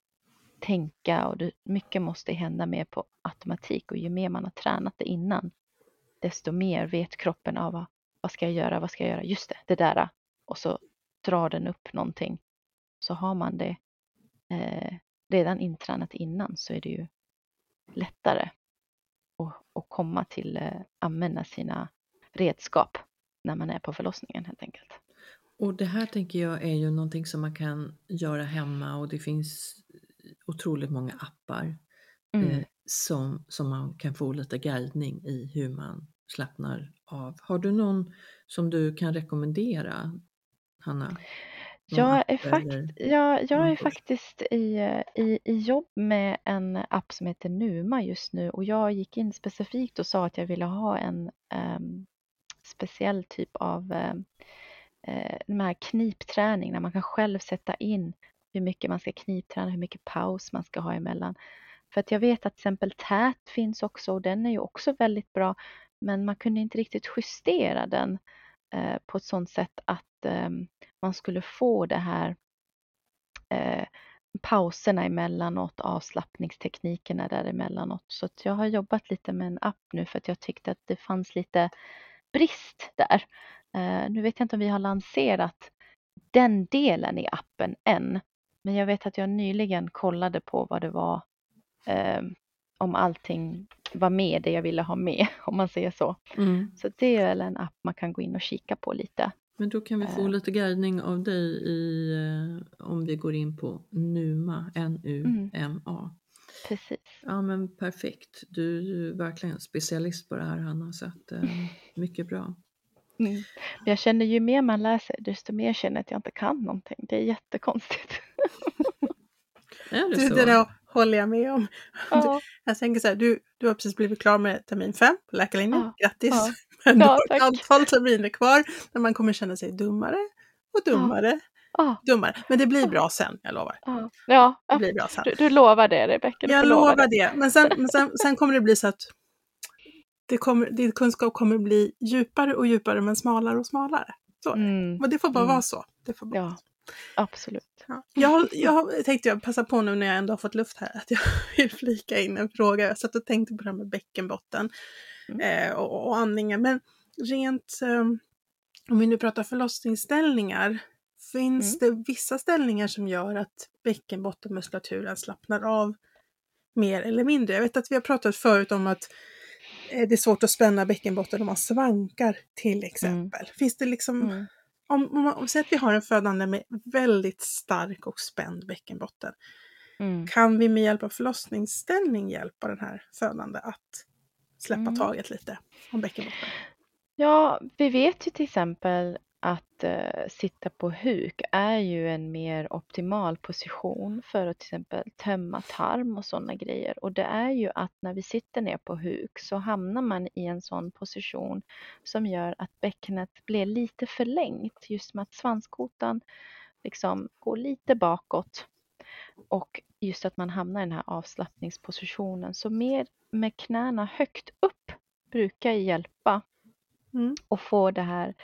[SPEAKER 3] tänka och det, mycket måste hända mer på automatik och ju mer man har tränat det innan desto mer vet kroppen av vad, vad ska jag göra, vad ska jag göra, just det, det där ah. och så drar den upp någonting. Så har man det eh, redan intränat innan så är det ju lättare att, att komma till eh, använda sina redskap när man är på förlossningen helt enkelt.
[SPEAKER 1] Och det här tänker jag är ju någonting som man kan göra hemma och det finns otroligt många appar
[SPEAKER 3] Mm.
[SPEAKER 1] eh, som, som man kan få lite guidning i hur man slappnar av. Har du någon som du kan rekommendera, Hanna?
[SPEAKER 3] Jag är, fakt jag, jag är faktiskt i, i, i jobb med en app som heter Numa just nu och jag gick in specifikt och sa att jag ville ha en ehm, speciell typ av um, de här knipträning där man kan själv sätta in hur mycket man ska knipträna, hur mycket paus man ska ha emellan. För att jag vet att till exempel tät finns också och den är ju också väldigt bra men man kunde inte riktigt justera den Eh, på ett sådant sätt att eh, man skulle få det här eh, pauserna emellanåt, avslappningsteknikerna däremellanåt. Så att jag har jobbat lite med en app nu för att jag tyckte att det fanns lite brist där. Nu vet jag inte om vi har lanserat den delen i appen än. Men jag vet att jag nyligen kollade på vad det var om allting var med det jag ville ha med om man säger så.
[SPEAKER 1] Mm.
[SPEAKER 3] Så det är väl en app man kan gå in och kika på lite.
[SPEAKER 1] Men då kan vi få
[SPEAKER 3] Eh.
[SPEAKER 1] lite guidning av dig i, eh, om vi går in på NUMA, N-U-M-A.
[SPEAKER 3] Precis.
[SPEAKER 1] Ja men perfekt. Du är ju verkligen specialist på det här Hanna så att eh, mycket bra.
[SPEAKER 3] Mm. Jag känner ju mer man läser desto mer känner jag att jag inte kan någonting. Det är jättekonstigt.
[SPEAKER 1] Är det
[SPEAKER 2] Du,
[SPEAKER 1] så?
[SPEAKER 2] det där håller jag med om.
[SPEAKER 3] Ja,
[SPEAKER 2] Jag tänker så här, du, du har precis blivit klar med termin fem på läkarlinjen.
[SPEAKER 3] Ja.
[SPEAKER 2] Grattis!
[SPEAKER 3] Ja.
[SPEAKER 2] Men du har ett antal terminer kvar när man kommer känna sig dummare och dummare, dummare. Men det blir bra sen, jag lovar.
[SPEAKER 3] ja.
[SPEAKER 2] Det blir bra sen.
[SPEAKER 3] Du, du lovar det Rebecka?
[SPEAKER 2] Jag lovar det. Men, sen, men sen, sen kommer det bli så att det kommer, din kunskap kommer bli djupare och djupare men smalare och smalare. Så.
[SPEAKER 3] Mm.
[SPEAKER 2] Men det får bara
[SPEAKER 3] Mm.
[SPEAKER 2] vara så. Det får bara
[SPEAKER 3] Ja. Absolut.
[SPEAKER 2] Ja. Jag, jag tänkte jag passa på nu när jag ändå har fått luft här att jag vill flika in en fråga. Jag satt och tänkte på det här med bäckenbotten
[SPEAKER 3] Mm.
[SPEAKER 2] eh, och, och andningen. Men rent, eh, om vi nu pratar förlossningsställningar, finns
[SPEAKER 3] Mm.
[SPEAKER 2] det vissa ställningar som gör att bäckenbottenmuskulaturen slappnar av mer eller mindre? Jag vet att vi har pratat förut om att eh, det är svårt att spänna bäckenbotten om man svankar till exempel. Finns det liksom
[SPEAKER 3] Mm.
[SPEAKER 2] Om, om, om säg att vi har en födande med väldigt stark och spänd bäckenbotten.
[SPEAKER 3] Mm.
[SPEAKER 2] Kan vi med hjälp av förlossningsställning hjälpa den här födande att släppa
[SPEAKER 3] Mm.
[SPEAKER 2] taget lite om bäckenbotten?
[SPEAKER 3] Ja, vi vet ju till exempel att eh, sitta på huk är ju en mer optimal position för att till exempel tömma tarm och sådana grejer. Och det är ju att när vi sitter ner på huk så hamnar man i en sån position som gör att bäckenet blir lite förlängt. Just med att svanskotan liksom går lite bakåt och just att man hamnar i den här avslappningspositionen. Så mer med knäna högt upp brukar hjälpa
[SPEAKER 2] Mm.
[SPEAKER 3] och få det här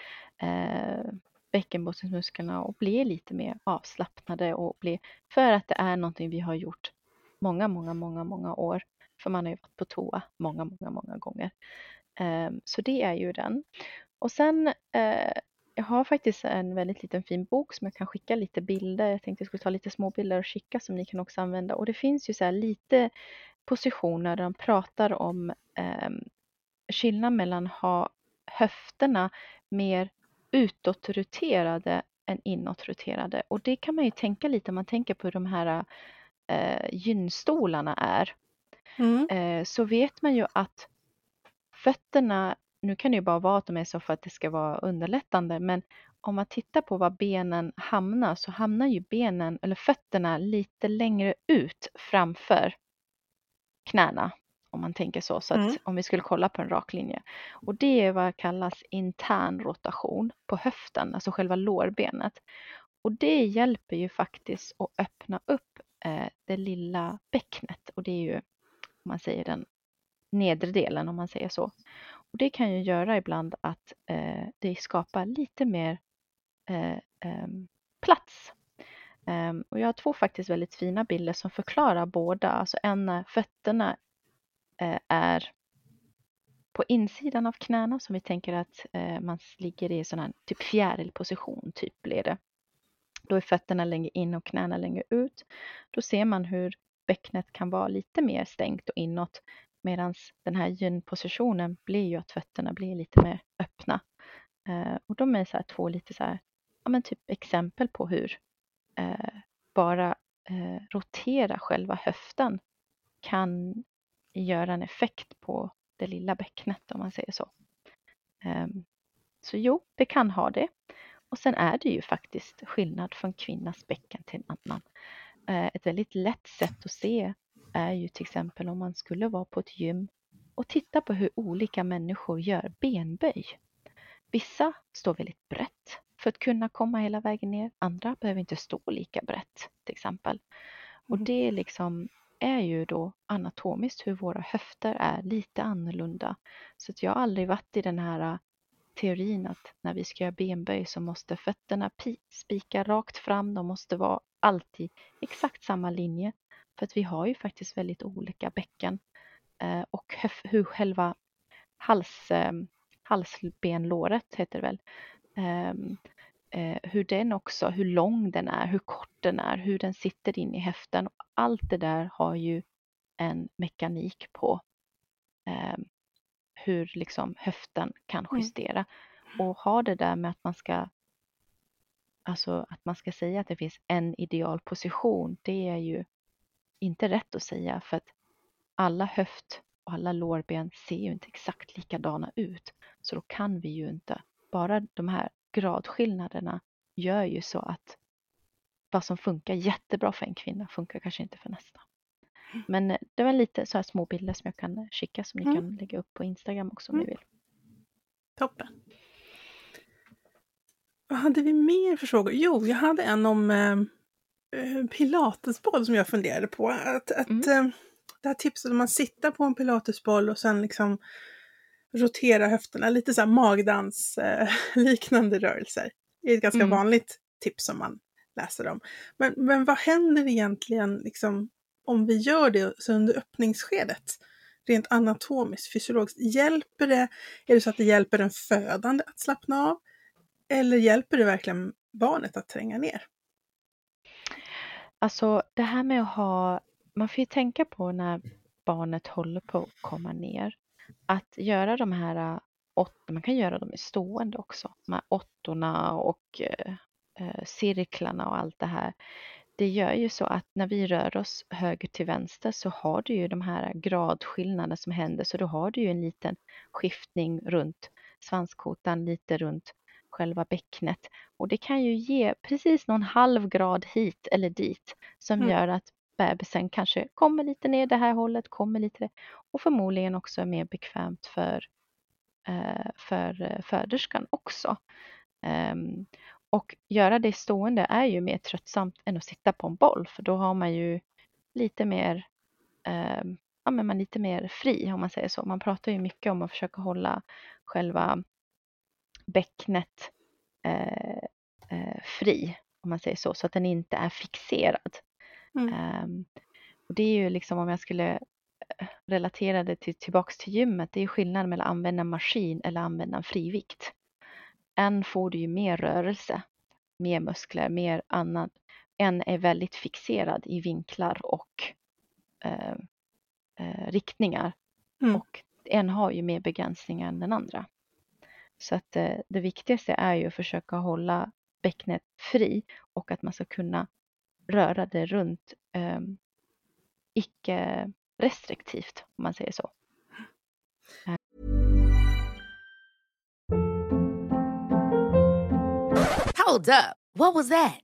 [SPEAKER 3] eh, bäckenbottensmusklerna och bli lite mer avslappnade och bli, för att det är någonting vi har gjort många, många, många, många år. För man har ju varit på toa många, många, många gånger. Eh, så det är ju den. Och sen, eh, jag har faktiskt en väldigt liten fin bok som jag kan skicka lite bilder. Jag tänkte jag skulle ta lite små bilder och skicka som ni kan också använda. Och det finns ju så här lite positioner där de pratar om eh, skillnad mellan ha höfterna mer utåtroterade än inåtroterade. Och det kan man ju tänka lite om man tänker på hur de här eh, gynstolarna är.
[SPEAKER 2] Mm.
[SPEAKER 3] Eh, så vet man ju att fötterna, nu kan det ju bara vara att de är så för att det ska vara underlättande, men om man tittar på var benen hamnar så hamnar ju benen eller fötterna lite längre ut framför knäna om man tänker så. Så att
[SPEAKER 2] Mm.
[SPEAKER 3] om vi skulle kolla på en rak linje. Och det är vad kallas intern rotation på höften, alltså själva lårbenet. Och det hjälper ju faktiskt att öppna upp eh, det lilla bäcknet och det är ju, om man säger den nedre delen om man säger så. Och det kan ju göra ibland att eh, det skapar lite mer eh, ehm, plats. Ehm, och jag har två faktiskt väldigt fina bilder som förklarar båda. Alltså en när fötterna Eh, är på insidan av knäna som vi tänker att eh, man ligger i sån här typ fjärilposition, typ blir det. Då är fötterna längre in och knäna längre ut. Då ser man hur bäcknet kan vara lite mer stängt och inåt medan den här gynpositionen blir ju att fötterna blir lite mer öppna. Eh, och de är så här två lite så här, ja men typ exempel på hur eh, bara eh, rotera själva höften kan göra en effekt på det lilla bäcknet om man säger så. Ehm, så jo, det kan ha det. Och sen är det ju faktiskt skillnad från kvinnas bäcken till en annan. Eh, Ett väldigt lätt sätt att se är ju till exempel om man skulle vara på ett gym och titta på hur olika människor gör benböj. Vissa står väldigt brett för att kunna komma hela vägen ner. Andra behöver inte stå lika brett till exempel. Och
[SPEAKER 2] Mm.
[SPEAKER 3] det liksom är ju då anatomiskt hur våra höfter är lite annorlunda. Så att jag har aldrig varit i den här äh, teorin att när vi ska göra benböj så måste fötterna pi- spika rakt fram. De måste vara alltid exakt samma linje. För att vi har ju faktiskt väldigt olika bäcken eh, och höf- hur själva hals, eh, halsbenlåret heter det väl. Ehm, eh, hur den också, hur lång den är, hur kort den är, hur den sitter in i häften. Allt det där har ju en mekanik på eh, hur liksom höften kan
[SPEAKER 2] Mm.
[SPEAKER 3] justera. Och ha det där med att man ska Alltså att man ska säga att det finns en ideal position, det är ju inte rätt att säga för att alla höft och alla lårben ser ju inte exakt likadana ut. Så då kan vi ju inte, bara de här gradskillnaderna gör ju så att vad som funkar jättebra för en kvinna funkar kanske inte för nästa. Men eh, det var lite så här små bilder som jag kan skicka som ni
[SPEAKER 2] Mm.
[SPEAKER 3] kan lägga upp på Instagram också om
[SPEAKER 2] Mm.
[SPEAKER 3] ni vill.
[SPEAKER 2] Toppen. Vad hade vi mer för frågor? Jo, jag hade en om eh, eh, pilatesboll som jag funderade på. Att, att
[SPEAKER 3] Mm.
[SPEAKER 2] eh, det här tipset om man sitter på en pilatesboll och sen liksom rotera höfterna, lite så här magdans eh, liknande rörelser. Det är ett ganska
[SPEAKER 3] Mm.
[SPEAKER 2] vanligt tips som man läser om. Men, men vad händer egentligen liksom, om vi gör det så under öppningsskedet? Rent anatomiskt, fysiologiskt. Hjälper det? Är det så att det hjälper den födande att slappna av? Eller hjälper det verkligen barnet att tränga ner?
[SPEAKER 3] Alltså det här med att ha, man får ju tänka på när barnet håller på att komma ner. Att göra de här äh, åt, man kan göra dem i stående också. De här åttorna och eh, eh, cirklarna och allt det här. Det gör ju så att när vi rör oss höger till vänster så har du ju de här gradskillnaderna som händer. Så då har du ju en liten skiftning runt svanskotan, lite runt själva bäcknet. Och det kan ju ge precis någon halv grad hit eller dit som
[SPEAKER 2] Mm.
[SPEAKER 3] gör att bebisen kanske kommer lite ner det här hållet, kommer lite och förmodligen också är mer bekvämt för, eh, för eh, föderskan också. Ehm, och göra det stående är ju mer tröttsamt än att sitta på en boll för då har man ju lite mer ehm, ja, men man är lite mer fri om man säger så. Man pratar ju mycket om att försöka hålla själva bäcknet eh, eh, fri om man säger så, så att den inte är fixerad.
[SPEAKER 2] Mm.
[SPEAKER 3] Ehm, och det är ju liksom om jag skulle eh, relatera det till, tillbaks till gymmet, det är skillnad mellan att använda en maskin eller använda en frivikt. En får du ju mer rörelse, mer muskler, mer annat. En är väldigt fixerad i vinklar och eh, eh, riktningar.
[SPEAKER 2] Mm.
[SPEAKER 3] Och en har ju mer begränsningar än den andra. Så att eh, det viktigaste är ju att försöka hålla bäcknet fri och att man ska kunna röra det runt eh, icke restriktivt om man säger så.
[SPEAKER 4] Hold up. What was that?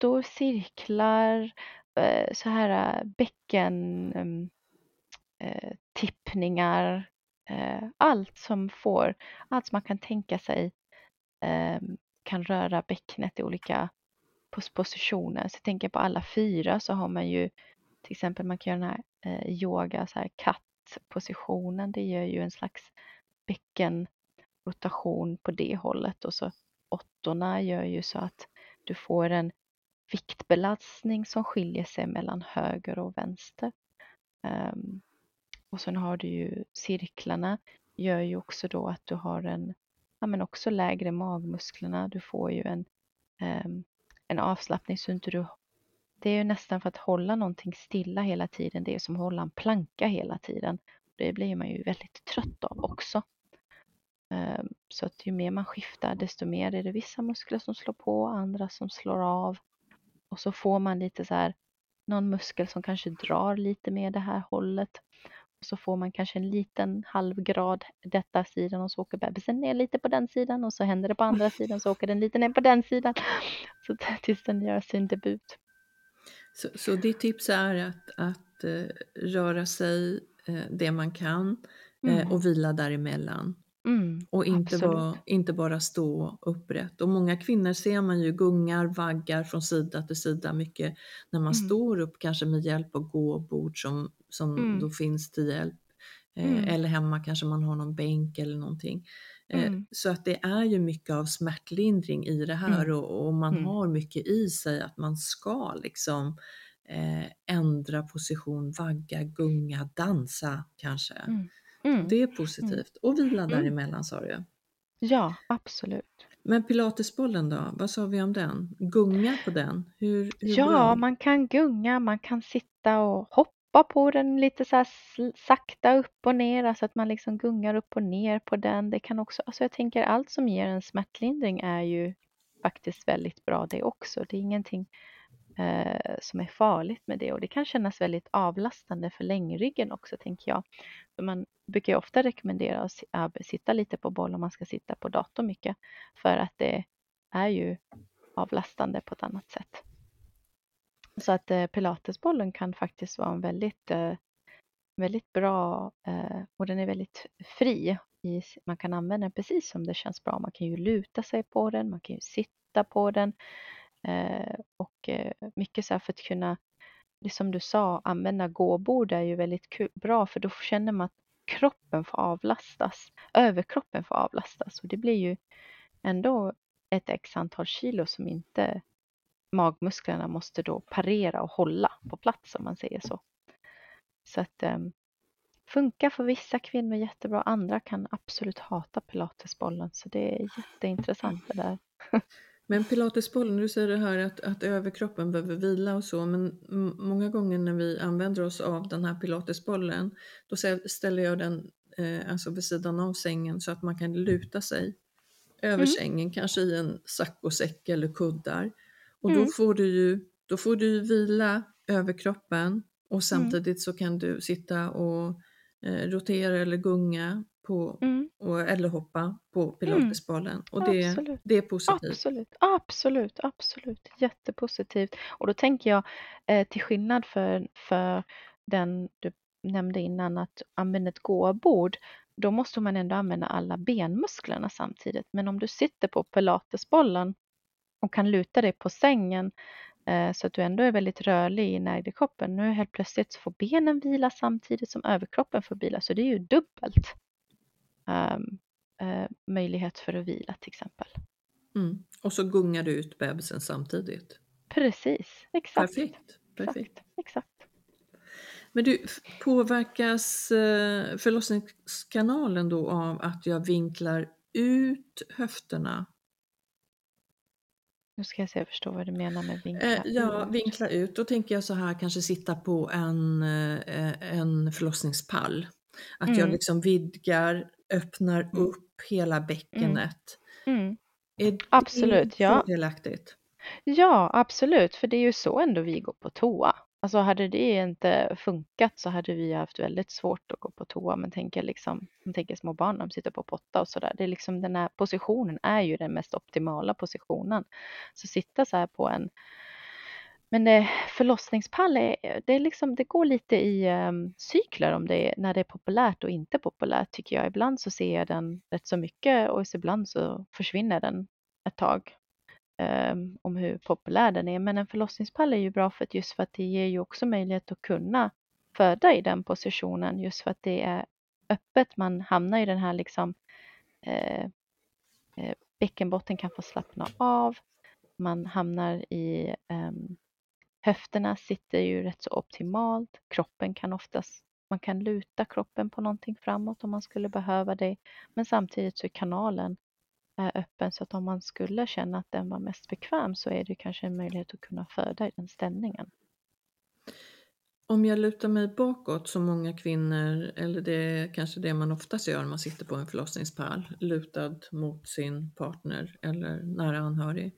[SPEAKER 3] åttor, cirklar, eh, så här bäcken, mm, eh, tippningar, eh, allt som får, allt som man kan tänka sig ehm, kan röra bäcknet i olika positioner. Så jag tänker på alla fyra så har man ju till exempel man kan göra den här yoga, så här kattpositionen. Det gör ju en slags bäckenrotation på det hållet och så åttorna gör ju så att du får en viktbelastning som skiljer sig mellan höger och vänster. Um, och sen har du ju cirklarna gör ju också då att du har en, ja men också lägre magmusklerna. Du får ju en, um, en avslappning så inte du det är ju nästan för att hålla någonting stilla hela tiden. Det är som att hålla en planka hela tiden. Det blir man ju väldigt trött av också. Um, Så att ju mer man skiftar desto mer är det vissa muskler som slår på, andra som slår av. Och så får man lite så här någon muskel som kanske drar lite mer det här hållet. Och så får man kanske en liten halvgrad detta sidan och så åker bebisen ner lite på den sidan och så händer det på andra sidan så åker den lite ner på den sidan. Så tills den gör sin debut.
[SPEAKER 1] Så, så ditt tips är att, att eh, röra sig eh, det man kan eh,
[SPEAKER 3] Mm.
[SPEAKER 1] och vila däremellan.
[SPEAKER 3] Mm,
[SPEAKER 1] Och inte, bara, inte bara stå upprätt. Och många kvinnor ser man ju gungar, vaggar från sida till sida mycket när man
[SPEAKER 3] Mm.
[SPEAKER 1] står upp, kanske med hjälp av gåbord som, som
[SPEAKER 3] Mm.
[SPEAKER 1] då finns till hjälp. Eh,
[SPEAKER 3] Mm.
[SPEAKER 1] Eller hemma kanske man har någon bänk eller någonting. Eh,
[SPEAKER 3] Mm.
[SPEAKER 1] Så att det är ju mycket av smärtlindring i det här
[SPEAKER 3] Mm.
[SPEAKER 1] och, och man har mycket i sig att man ska liksom eh, ändra position, vagga, gunga, dansa kanske.
[SPEAKER 3] Mm.
[SPEAKER 1] Det är positivt. Och vila
[SPEAKER 3] Mm.
[SPEAKER 1] däremellan sa du.
[SPEAKER 3] Ja, absolut.
[SPEAKER 1] Men pilatesbollen då, vad sa vi om den? Gunga på den? Hur, hur
[SPEAKER 3] Ja, man kan gunga, man kan sitta och hoppa på den lite så här sakta upp och ner, alltså att man liksom gungar upp och ner på den. Det kan också, alltså jag tänker allt som ger en smärtlindring är ju faktiskt väldigt bra det också. Det är ingenting eh, som är farligt med det och det kan kännas väldigt avlastande för längryggen också tänker jag. För man brukar ju ofta rekommendera att sitta lite på boll om man ska sitta på dator mycket för att det är ju avlastande på ett annat sätt. Så att eh, pilatesbollen kan faktiskt vara en väldigt, eh, väldigt bra eh, och den är väldigt fri i, man kan använda den precis som det känns bra. Man kan ju luta sig på den, man kan ju sitta på den. Eh, och eh, mycket så här för att kunna, det som du sa, använda gåbord är ju väldigt kul, bra för då känner man att kroppen får avlastas, överkroppen får avlastas och det blir ju ändå ett x antal kilo som inte magmusklerna måste då parera och hålla på plats om man säger så. Så att um, funkar för vissa kvinnor jättebra, andra kan absolut hata pilatesbollen så det är jätteintressant det där.
[SPEAKER 1] Men pilatesbollen, du säger det här att, att överkroppen behöver vila och så, men många gånger när vi använder oss av den här pilatesbollen, då ställer jag den eh, alltså vid sidan av sängen så att man kan luta sig över mm. sängen, kanske i en saccosäck eller kuddar. Och mm. då får du ju då får du vila överkroppen och mm. samtidigt mm. så kan du sitta och eh, rotera eller gunga på, mm. och, eller hoppa på mm. pilatesbollen. Och det, det är positivt.
[SPEAKER 3] Absolut, absolut, absolut. Jättepositivt. Och då tänker jag eh, till skillnad för, för den du nämnde innan att använda ett gåbord då måste man ändå använda alla benmusklerna samtidigt. Men om du sitter på pilatesbollen och kan luta dig på sängen eh, så att du ändå är väldigt rörlig i närkroppen. Nu helt plötsligt så får benen vila samtidigt som överkroppen får vila, så det är ju dubbelt möjlighet för att vila till exempel.
[SPEAKER 1] Mm. Och så gungar du ut bebisen samtidigt.
[SPEAKER 3] Precis, exakt.
[SPEAKER 1] Perfekt. Perfekt.
[SPEAKER 3] Exakt. exakt.
[SPEAKER 1] Men du, påverkas eh, förlossningskanalen då av att jag vinklar ut höfterna?
[SPEAKER 3] Nu ska jag se, jag förstår vad du menar med vinkla eh,
[SPEAKER 1] Ja, ut. vinkla ut. Då tänker jag så här, kanske sitta på en, eh, en förlossningspall. Att mm. jag liksom vidgar, öppnar mm. upp hela bäckenet.
[SPEAKER 3] Mm. mm. Är absolut, ja.
[SPEAKER 1] Delaktigt?
[SPEAKER 3] Ja, absolut, för det är ju så ändå vi går på toa. Alltså hade det inte funkat så hade vi haft väldigt svårt att gå på toa. Men tänker liksom, man tänker små barn, de sitter på potta och sådär. Det är liksom den här positionen är ju den mest optimala positionen. Så sitta så här på en men eh, förlossningspall är, det, är liksom, det går lite i um, cykler om det är, när det är populärt och inte populärt tycker jag. Ibland så ser jag den rätt så mycket och ibland så försvinner den ett tag um, om hur populär den är. Men en förlossningspall är ju bra för att just för att det ger ju också möjlighet att kunna föda i den positionen just för att det är öppet. Man hamnar i den här liksom eh, eh, bäckenbotten kan få slappna av. Man hamnar i um, höfterna sitter ju rätt så optimalt. Kroppen kan oftast man kan luta kroppen på någonting framåt om man skulle behöva det. Men samtidigt så är kanalen är öppen så att om man skulle känna att den var mest bekväm så är det kanske en möjlighet att kunna föda i den ställningen.
[SPEAKER 1] Om jag lutar mig bakåt som många kvinnor, eller det är kanske det man oftast gör när man sitter på en förlossningspall, lutad mot sin partner eller nära anhörig.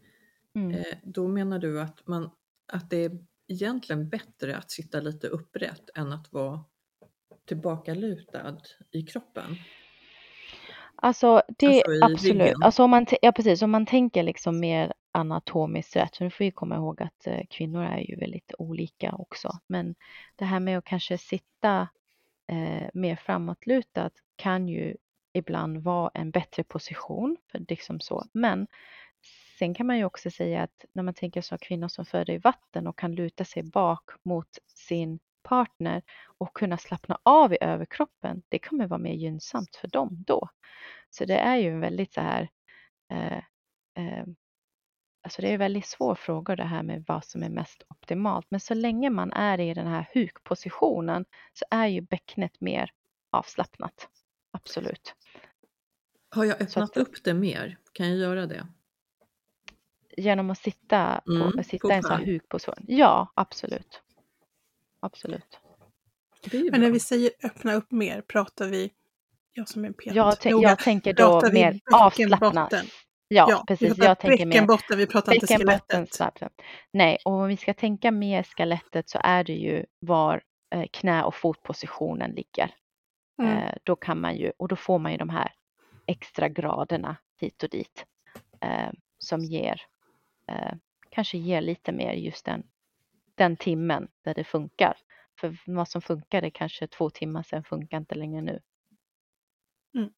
[SPEAKER 1] Mm. Eh, då menar du att, man, att det är egentligen bättre att sitta lite upprätt än att vara tillbakalutad i kroppen?
[SPEAKER 3] Alltså det alltså absolut, alltså om man, ja, precis, om man tänker liksom mer anatomiskt rätt, så nu får vi komma ihåg att eh, kvinnor är ju väldigt olika också, men det här med att kanske sitta eh, mer framåtlutat kan ju ibland vara en bättre position, för liksom så. men sen kan man ju också säga att när man tänker så kvinnor som föder i vatten och kan luta sig bak mot sin partner och kunna slappna av i överkroppen, det kommer vara mer gynnsamt för dem då. Så det är ju en väldigt så här, eh, eh, alltså det är väldigt svår fråga det här med vad som är mest optimalt. Men så länge man är i den här hukpositionen så är ju bäcknet mer avslappnat. Absolut.
[SPEAKER 1] Har jag öppnat att, upp det mer? Kan jag göra det?
[SPEAKER 3] Genom att sitta, på, mm, sitta i en sån här hukposition? Ja, absolut absolut.
[SPEAKER 2] Men när vi säger öppna upp mer, pratar vi, jag som är
[SPEAKER 3] pet, jag, jag tänker då mer avslappnat. Ja, ja, precis.
[SPEAKER 2] Jag tänker bäckenbotten, vi pratar inte skelettet.
[SPEAKER 3] Nej, och om vi ska tänka mer skelettet så är det ju var eh, knä och fotpositionen ligger. Mm. Eh, då kan man ju, och då får man ju de här extra graderna hit och dit eh, som ger, eh, kanske ger lite mer just den den timmen där det funkar. För vad som funkade kanske två timmar sedan funkar inte längre nu.
[SPEAKER 2] Mm.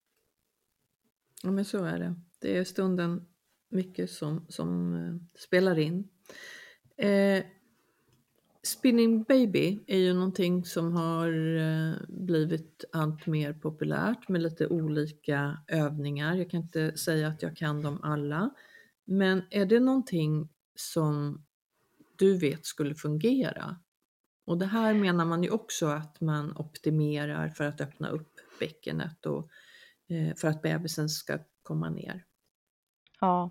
[SPEAKER 1] Ja, men så är det. Det är stunden mycket som, som eh, spelar in. Eh, Spinning Baby är ju någonting som har eh, blivit allt mer populärt med lite olika övningar. Jag kan inte säga att jag kan dem alla. Men är det någonting som du vet skulle fungera? Och det här menar man ju också att man optimerar för att öppna upp bäckenet och eh, för att bebisen ska komma ner.
[SPEAKER 3] Ja,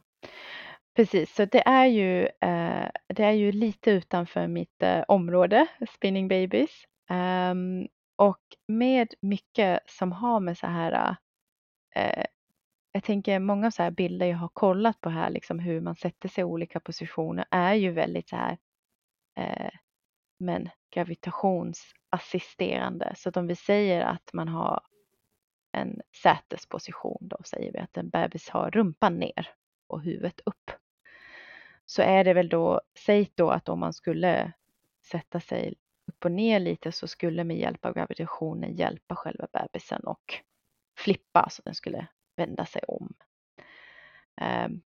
[SPEAKER 3] precis. Så det är ju, eh, det är ju lite utanför mitt eh, område, spinning babies. Um, och med mycket som har med så här, eh, jag tänker många så här bilder jag har kollat på här, liksom hur man sätter sig i olika positioner är ju väldigt så här, eh, men gravitationsassisterande. Så att om vi säger att man har en sätesposition, då säger vi att en bebis har rumpan ner och huvudet upp. Så är det väl då, säg då att om man skulle sätta sig upp och ner lite så skulle med hjälp av gravitationen hjälpa själva bebisen och flippa så den skulle vända sig om. Ehm,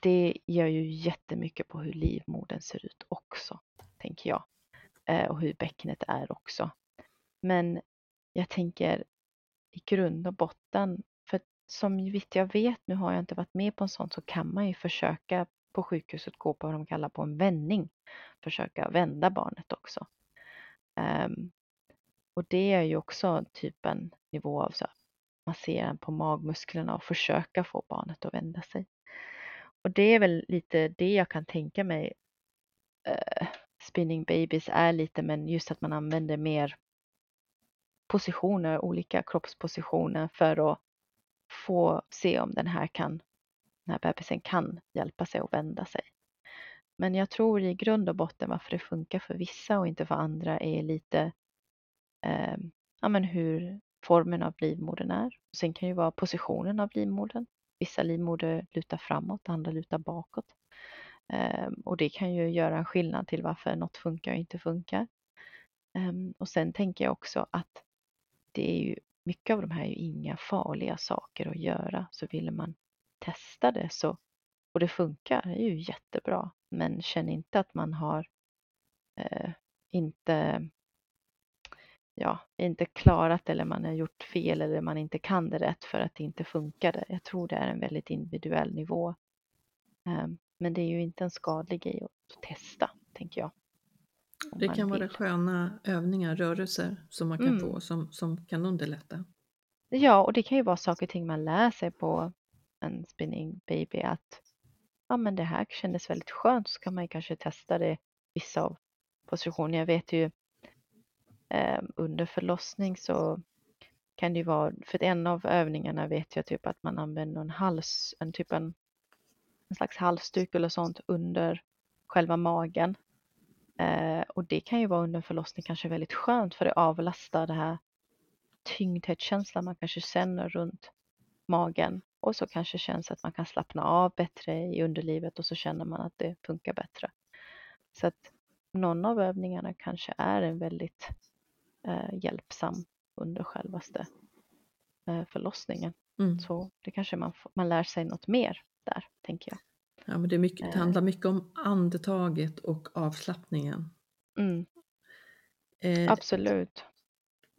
[SPEAKER 3] det gör ju jättemycket på hur livmodern ser ut också, tänker jag. Eh, och hur bäckenet är också. Men jag tänker i grund och botten, för som vitt jag vet, nu har jag inte varit med på en sån, så kan man ju försöka på sjukhuset gå på vad de kallar på en vändning. Försöka vända barnet också. Um, och det är ju också typ en nivå av så massera på magmusklerna och försöka få barnet att vända sig. Och det är väl lite det jag kan tänka mig uh, spinning babies är lite, men just att man använder mer positioner, olika kroppspositioner för att få se om den här kan, den här bebisen kan hjälpa sig att vända sig. Men jag tror i grund och botten varför det funkar för vissa och inte för andra är lite eh, ja, men hur formen av livmodern är. Sen kan ju vara positionen av livmodern. Vissa livmoder lutar framåt, andra lutar bakåt. Ehm, och det kan ju göra en skillnad till varför något funkar och inte funkar. Ehm, och sen tänker jag också att det är ju, mycket av de här är ju inga farliga saker att göra. Så vill man testa det så, och det funkar, det är ju jättebra. Men känn inte att man har eh, inte ja, inte klarat eller man har gjort fel eller man inte kan det rätt för att det inte funkade. Jag tror det är en väldigt individuell nivå. Um, men det är ju inte en skadlig grej att testa, tänker jag.
[SPEAKER 1] Det kan vara sköna övningar, rörelser som man kan mm. få som, som kan underlätta.
[SPEAKER 3] Ja, och det kan ju vara saker och ting man lär sig på en spinning baby att ja, men det här kändes väldigt skönt så kan man ju kanske testa det vissa av positioner. Jag vet ju Ehm, under förlossning så kan det ju vara, för en av övningarna vet jag typ att man använder en hals, en typ en, en slags halsduk eller sånt under själva magen Eh, och det kan ju vara under en förlossning kanske väldigt skönt för det avlastar det här tyngdhetskänslan man kanske känner runt magen och så kanske känns att man kan slappna av bättre i underlivet och så känner man att det funkar bättre. Så att någon av övningarna kanske är en väldigt hjälpsam under självaste eh, förlossningen. Mm. Så det kanske man, man lär sig något mer där, tänker jag.
[SPEAKER 1] Ja, men det, mycket, det handlar mycket om andetaget och avslappningen.
[SPEAKER 3] Mm. Eh, Absolut.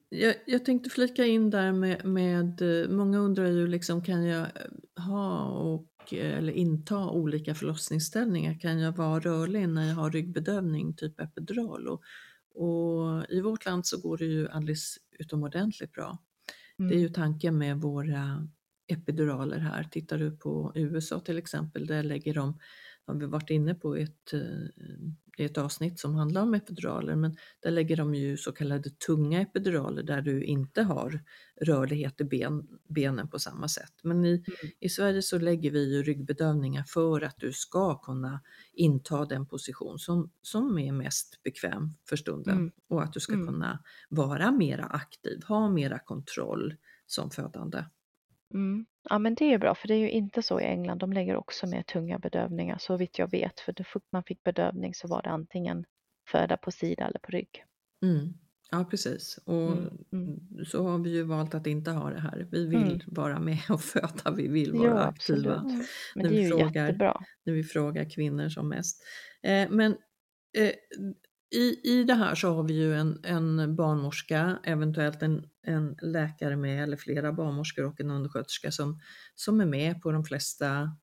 [SPEAKER 1] Jag, jag, tänkte flika in där med, med, många undrar ju liksom kan jag ha och eller inta olika förlossningsställningar? Kan jag vara rörlig när jag har ryggbedövning, typ epidural? Och, och i vårt land så går det ju alldeles utomordentligt bra. Mm. Det är ju mm. tanken med våra epiduraler här. Tittar du på USA till exempel, där lägger de, har vi varit inne på ett, eh, ett avsnitt som handlar om epiduraler, men där lägger de ju så kallade tunga epiduraler där du inte har rörlighet i ben, benen på samma sätt. Men i, mm. i Sverige så lägger vi ju ryggbedövningar för att du ska kunna inta den position som, som är mest bekväm för stunden mm. och att du ska mm. kunna vara mera aktiv, ha mera kontroll som födande.
[SPEAKER 3] Mm. Ja men det är bra för det är ju inte så i England. De lägger också med tunga bedövningar så vitt jag vet. För fort man fick bedövning så var det antingen föda på sida eller på rygg.
[SPEAKER 1] Mm. Ja, precis. Och
[SPEAKER 3] Mm, mm.
[SPEAKER 1] så har vi ju valt att inte ha det här. Vi vill
[SPEAKER 3] Mm.
[SPEAKER 1] vara med och föda, vi vill vara
[SPEAKER 3] Ja,
[SPEAKER 1] aktiva.
[SPEAKER 3] absolut. Men
[SPEAKER 1] när
[SPEAKER 3] det är ju
[SPEAKER 1] frågar-
[SPEAKER 3] jättebra.
[SPEAKER 1] när vi frågar kvinnor som mest. Eh, men eh, i, i det här så har vi ju en, en barnmorska, eventuellt en, en läkare med eller flera barnmorskor och en undersköterska som, som är med på de flesta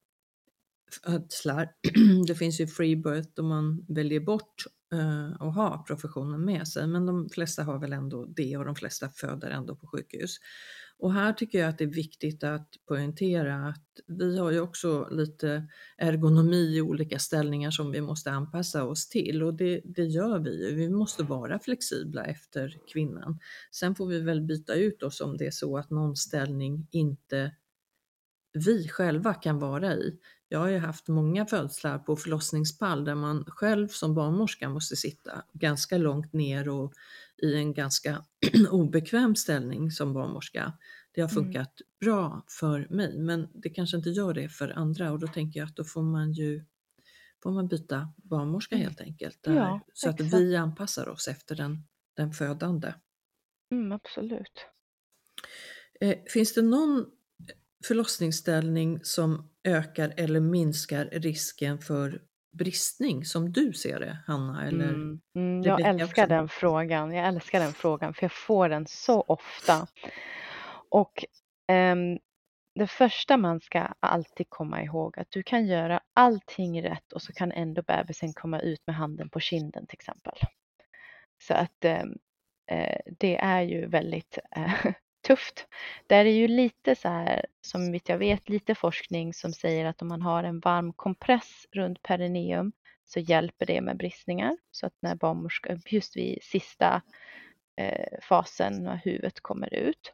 [SPEAKER 1] födslar. Det finns ju free birth då man väljer bort eh, att ha professionen med sig, men de flesta har väl ändå det och de flesta föder ändå på sjukhus. Och här tycker jag att det är viktigt att poängtera att vi har ju också lite ergonomi i olika ställningar som vi måste anpassa oss till och det, det gör vi ju. Vi måste vara flexibla efter kvinnan. Sen får vi väl byta ut oss om det är så att någon ställning inte vi själva kan vara i. Jag har ju haft många födslar på förlossningspall där man själv som barnmorska måste sitta ganska långt ner och i en ganska obekväm ställning som barnmorska. Det har
[SPEAKER 3] Mm.
[SPEAKER 1] funkat bra för mig men det kanske inte gör det för andra och då tänker jag att då får man ju får man byta barnmorska
[SPEAKER 3] Mm.
[SPEAKER 1] helt enkelt. Där,
[SPEAKER 3] Ja,
[SPEAKER 1] så att
[SPEAKER 3] exakt.
[SPEAKER 1] vi anpassar oss efter den, den födande.
[SPEAKER 3] Mm, absolut.
[SPEAKER 1] Eh, finns det någon förlossningsställning som ökar eller minskar risken för bristning som du ser det, Hanna? Eller?
[SPEAKER 3] Mm, mm, jag älskar
[SPEAKER 1] också.
[SPEAKER 3] den frågan. Jag älskar den frågan för jag får den så ofta. Och ehm, det första man ska alltid komma ihåg att du kan göra allting rätt och så kan ändå bebisen komma ut med handen på kinden till exempel. Så att ehm, eh, det är ju väldigt eh, tufft. Där är ju lite så här, som vitt jag vet, lite forskning som säger att om man har en varm kompress runt perineum så hjälper det med bristningar. Så att när barnmorskan, just vid sista eh, fasen när huvudet kommer ut.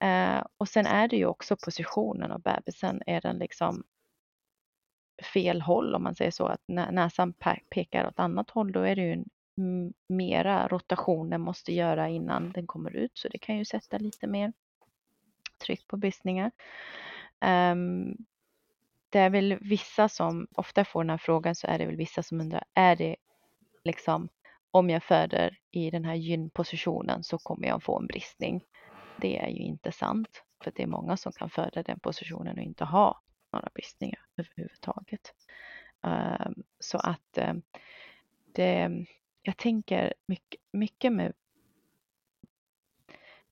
[SPEAKER 3] Eh, och sen är det ju också positionen av bebisen. Är den liksom fel håll om man säger så, att näsan pekar åt annat håll, då är det ju en mera rotation den måste göra innan den kommer ut. Så det kan ju sätta lite mer tryck på bristningar. Um, ehm, det är väl vissa som ofta får den här frågan så är det väl vissa som undrar, är det liksom om jag föder i den här gynpositionen så kommer jag få en bristning. Det är ju inte sant, för det är många som kan föda den positionen och inte ha några bristningar överhuvudtaget. Um, så att um, det, jag tänker mycket, mycket med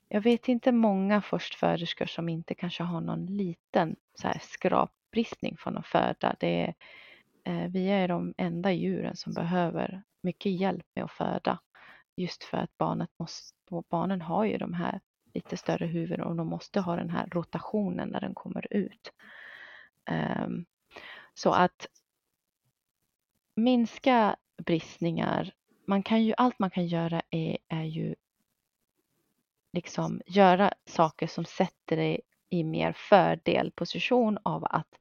[SPEAKER 3] jag vet inte många förstföderskor som inte kanske har någon liten så här skrapbristning från att föda. Det är, eh, vi är de enda djuren som behöver mycket hjälp med att föda. Just för att barnet måste, barnen har ju de här lite större huvuden och de måste ha den här rotationen när den kommer ut. Ehm, så att minska bristningar, man kan ju, allt man kan göra är, är ju liksom göra saker som sätter dig i mer fördelposition av att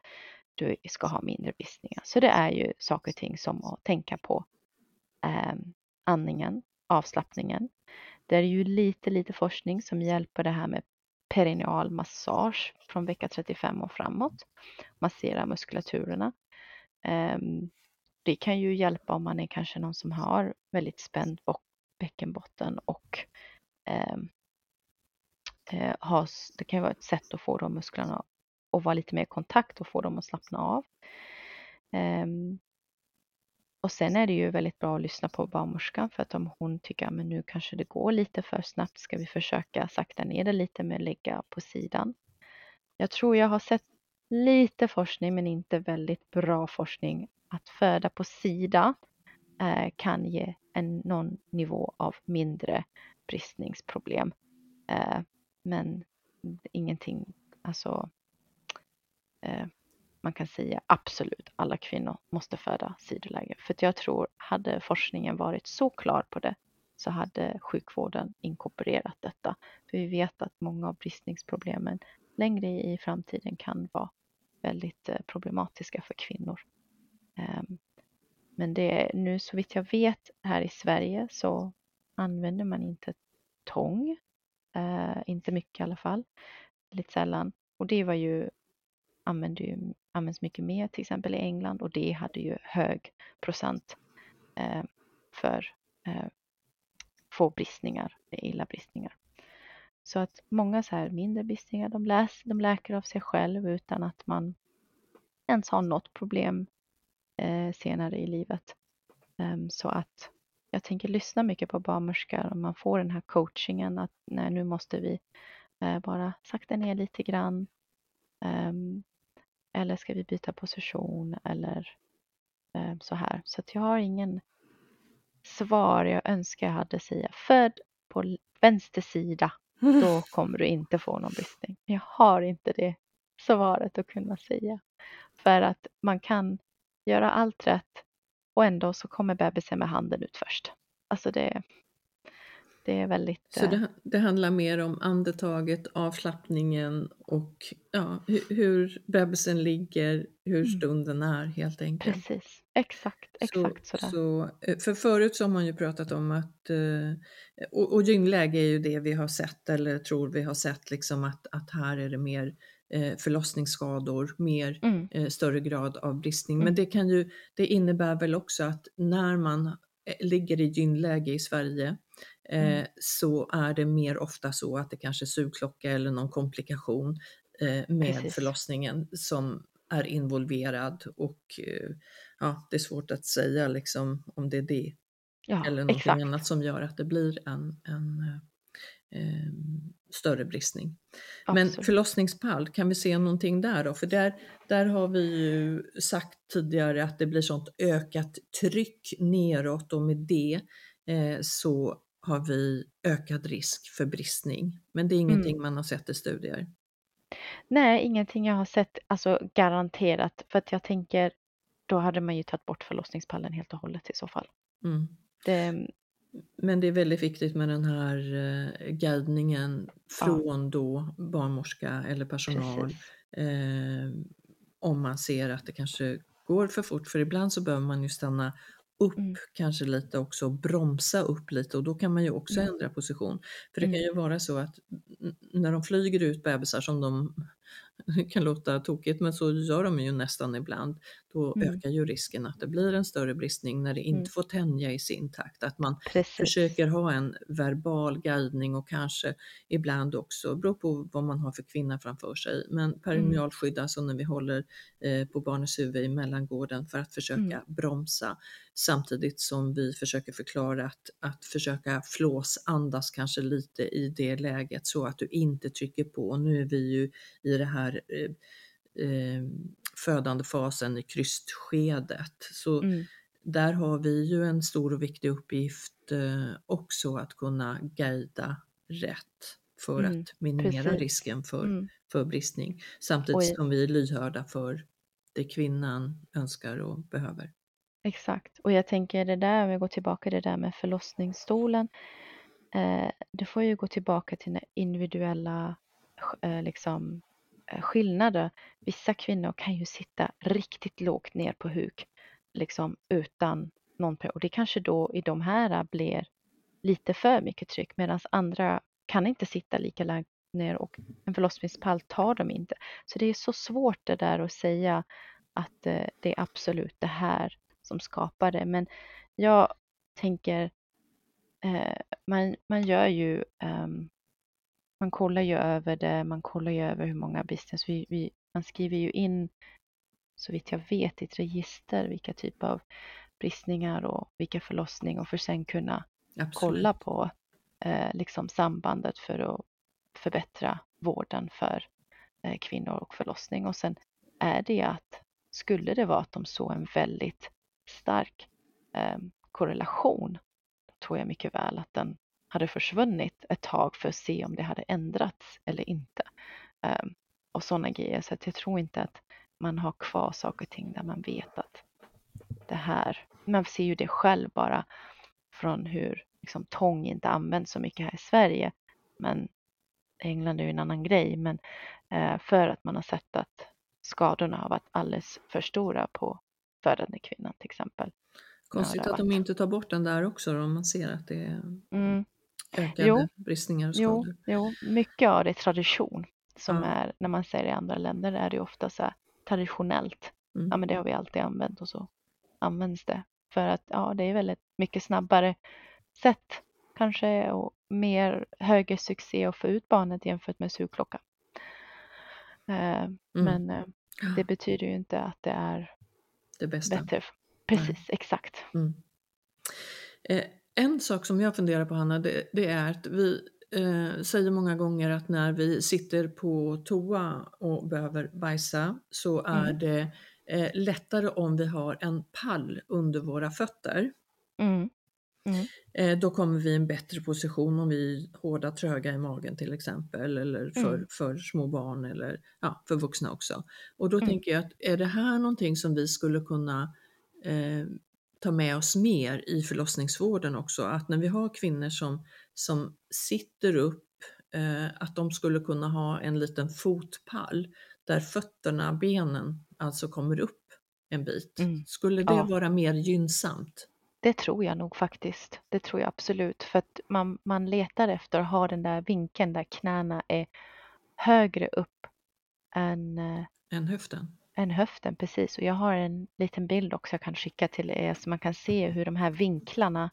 [SPEAKER 3] du ska ha mindre bristningar. Så det är ju saker och ting som att tänka på eh, andningen, avslappningen. Det är ju lite, lite forskning som hjälper det här med perineal massage från vecka 35 och framåt. Massera muskulaturerna. Ehm, det kan ju hjälpa om man är kanske någon som har väldigt spänd bäckenbotten och ehm, eh, ha, det kan ju vara ett sätt att få de musklerna att vara lite mer i kontakt och få dem att slappna av. Eh, och sen är det ju väldigt bra att lyssna på barnmorskan för att om hon tycker att nu kanske det går lite för snabbt ska vi försöka sakta ner det lite med att lägga på sidan. Jag tror jag har sett lite forskning men inte väldigt bra forskning att föda på sida eh, kan ge en, någon nivå av mindre bristningsproblem. Eh, men ingenting, alltså eh, man kan säga absolut alla kvinnor måste föda sidoläge. För att jag tror hade forskningen varit så klar på det så hade sjukvården inkorporerat detta. För vi vet att många av bristningsproblemen längre i framtiden kan vara väldigt eh, problematiska för kvinnor. Ehm, men det är nu så vitt jag vet här i Sverige så använder man inte tång. Eh, inte mycket i alla fall. Lite sällan. Och det var ju, använde ju, används mycket mer till exempel i England och det hade ju hög procent eh, för eh, få bristningar, illa bristningar. Så att många så här mindre bristningar, de, läs, de läker av sig själv utan att man ens har något problem senare i livet. Um, så att jag tänker lyssna mycket på barnmorskor om man får den här coachingen att nej, nu måste vi eh, bara sakta ner lite grann. Um, eller ska vi byta position eller eh, så här. Så att jag har ingen svar jag önskar jag hade säga. Född på vänster sida, då kommer du inte få någon bristning. Jag har inte det svaret att kunna säga. För att man kan göra allt rätt och ändå så kommer bebisen med handen ut först. Alltså det, det är väldigt...
[SPEAKER 1] Så det, det, handlar mer om andetaget, avslappningen och ja, hur, hur bebisen ligger, hur mm. stunden är helt enkelt.
[SPEAKER 3] Precis, exakt, exakt så, sådär.
[SPEAKER 1] Så, eh, för förut så har man ju pratat om att, eh, och, och gyngläge är ju det vi har sett eller tror vi har sett, liksom att, att här är det mer eh, förlossningsskador, mer mm. större grad av bristning. Mm. Men det, kan ju, det innebär väl också att när man ligger i gynläge i Sverige Mm. Eh, så är det mer ofta så att det kanske är sugklocka eller någon komplikation eh, med Precis. förlossningen som är involverad och eh, ja, det är svårt att säga liksom om det är det ja, eller något annat som gör att det blir en, en eh, större bristning. Absolut. Men förlossningspall, kan vi se någonting där då? För där, där har vi ju sagt tidigare att det blir sånt ökat tryck neråt och med det eh, så har vi ökad risk för bristning. Men det är ingenting mm. man har sett i studier.
[SPEAKER 3] Nej, ingenting jag har sett, alltså garanterat. För att jag tänker, då hade man ju tagit bort förlossningspallen helt och hållet i så fall. Mm.
[SPEAKER 1] Det... Men det är väldigt viktigt med den här eh, guidningen från ja. då barnmorska eller personal. Eh, om man ser att det kanske går för fort, för ibland så behöver man ju stanna upp mm. kanske lite också, bromsa upp lite och då kan man ju också mm. ändra position. För det kan mm. ju vara så att när de flyger ut bebisar som de det kan låta tokigt men så gör de ju nästan ibland. Då mm. ökar ju risken att det blir en större bristning när det inte mm. får tänja i sin takt. Att man Precis. försöker ha en verbal guidning och kanske ibland också, beror på vad man har för kvinna framför sig, men mm. perinealskydd, mm. alltså när vi håller eh, på barnets huvud i mellangården för att försöka mm. bromsa samtidigt som vi försöker förklara att, att försöka flåsandas kanske lite i det läget så att du inte trycker på. Nu är vi ju i det här eh, eh, födande fasen i krystskedet. Så mm. där har vi ju en stor och viktig uppgift eh, också att kunna guida rätt för mm. att minimera Precis. risken för, mm. för bristning. Samtidigt Oj. som vi är lyhörda för det kvinnan önskar och behöver.
[SPEAKER 3] Exakt, och jag tänker det där, om vi går tillbaka till det där med förlossningsstolen. Eh, det får ju gå tillbaka till individuella eh, liksom, eh, skillnader. Vissa kvinnor kan ju sitta riktigt lågt ner på huk liksom utan någon och det kanske då i de här blir lite för mycket tryck medan andra kan inte sitta lika långt ner och en förlossningspall tar de inte. Så det är så svårt det där att säga att eh, det är absolut det här som skapar det. Men jag tänker, eh, man, man gör ju um, man kollar ju över det, man kollar ju över hur många business, vi, vi, man skriver ju in så vitt jag vet i ett register vilka typer av bristningar och vilka förlossning och för sen kunna Absolut. kolla på eh, liksom sambandet för att förbättra vården för eh, kvinnor och förlossning och sen är det att skulle det vara att de såg en väldigt stark eh, korrelation, då tror jag mycket väl att den hade försvunnit ett tag för att se om det hade ändrats eller inte. Eh, och sådana grejer. Så att jag tror inte att man har kvar saker och ting där man vet att det här, man ser ju det själv bara från hur liksom, tång inte används så mycket här i Sverige. Men England är ju en annan grej. Men eh, för att man har sett att skadorna har varit alldeles för stora på födande kvinnan till exempel.
[SPEAKER 1] Konstigt att de inte tar bort den där också då, om man ser att det är mm ökade jo, bristningar och
[SPEAKER 3] skador? Jo, jo, mycket av det är tradition som ja. är, när man säger i andra länder är det ofta så här traditionellt. Mm. Ja men det har vi alltid använt och så används det. För att ja, det är väldigt mycket snabbare sätt kanske och mer högre succé att få ut barnet jämfört med sugklocka. Eh,
[SPEAKER 1] Mm.
[SPEAKER 3] Men eh, det betyder ju inte att det är
[SPEAKER 1] Det bästa.
[SPEAKER 3] bättre. Precis, exakt.
[SPEAKER 1] Mm. Eh, en sak som jag funderar på Hanna, det, det är att vi eh, säger många gånger att när vi sitter på toa och behöver bajsa så är
[SPEAKER 3] Mm.
[SPEAKER 1] det eh, lättare om vi har en pall under våra fötter.
[SPEAKER 3] Mm.
[SPEAKER 1] Eh, då kommer vi i en bättre position om vi är hårda, tröga i magen till exempel, eller för,
[SPEAKER 3] Mm.
[SPEAKER 1] för små barn eller ja, för vuxna också. Och då
[SPEAKER 3] Mm.
[SPEAKER 1] tänker jag att är det här någonting som vi skulle kunna eh, ta med oss mer i förlossningsvården också? Att när vi har kvinnor som, som sitter upp, eh, att de skulle kunna ha en liten fotpall där fötterna, benen alltså kommer upp en bit.
[SPEAKER 3] Mm.
[SPEAKER 1] Skulle det
[SPEAKER 3] Ja.
[SPEAKER 1] vara mer gynnsamt?
[SPEAKER 3] Det tror jag nog faktiskt. Det tror jag absolut. För att man, man letar efter att ha den där vinkeln där knäna är högre upp än, eh,
[SPEAKER 1] Än höften?
[SPEAKER 3] än höften. Precis. Och jag har en liten bild också jag kan skicka till er så man kan se hur de här vinklarna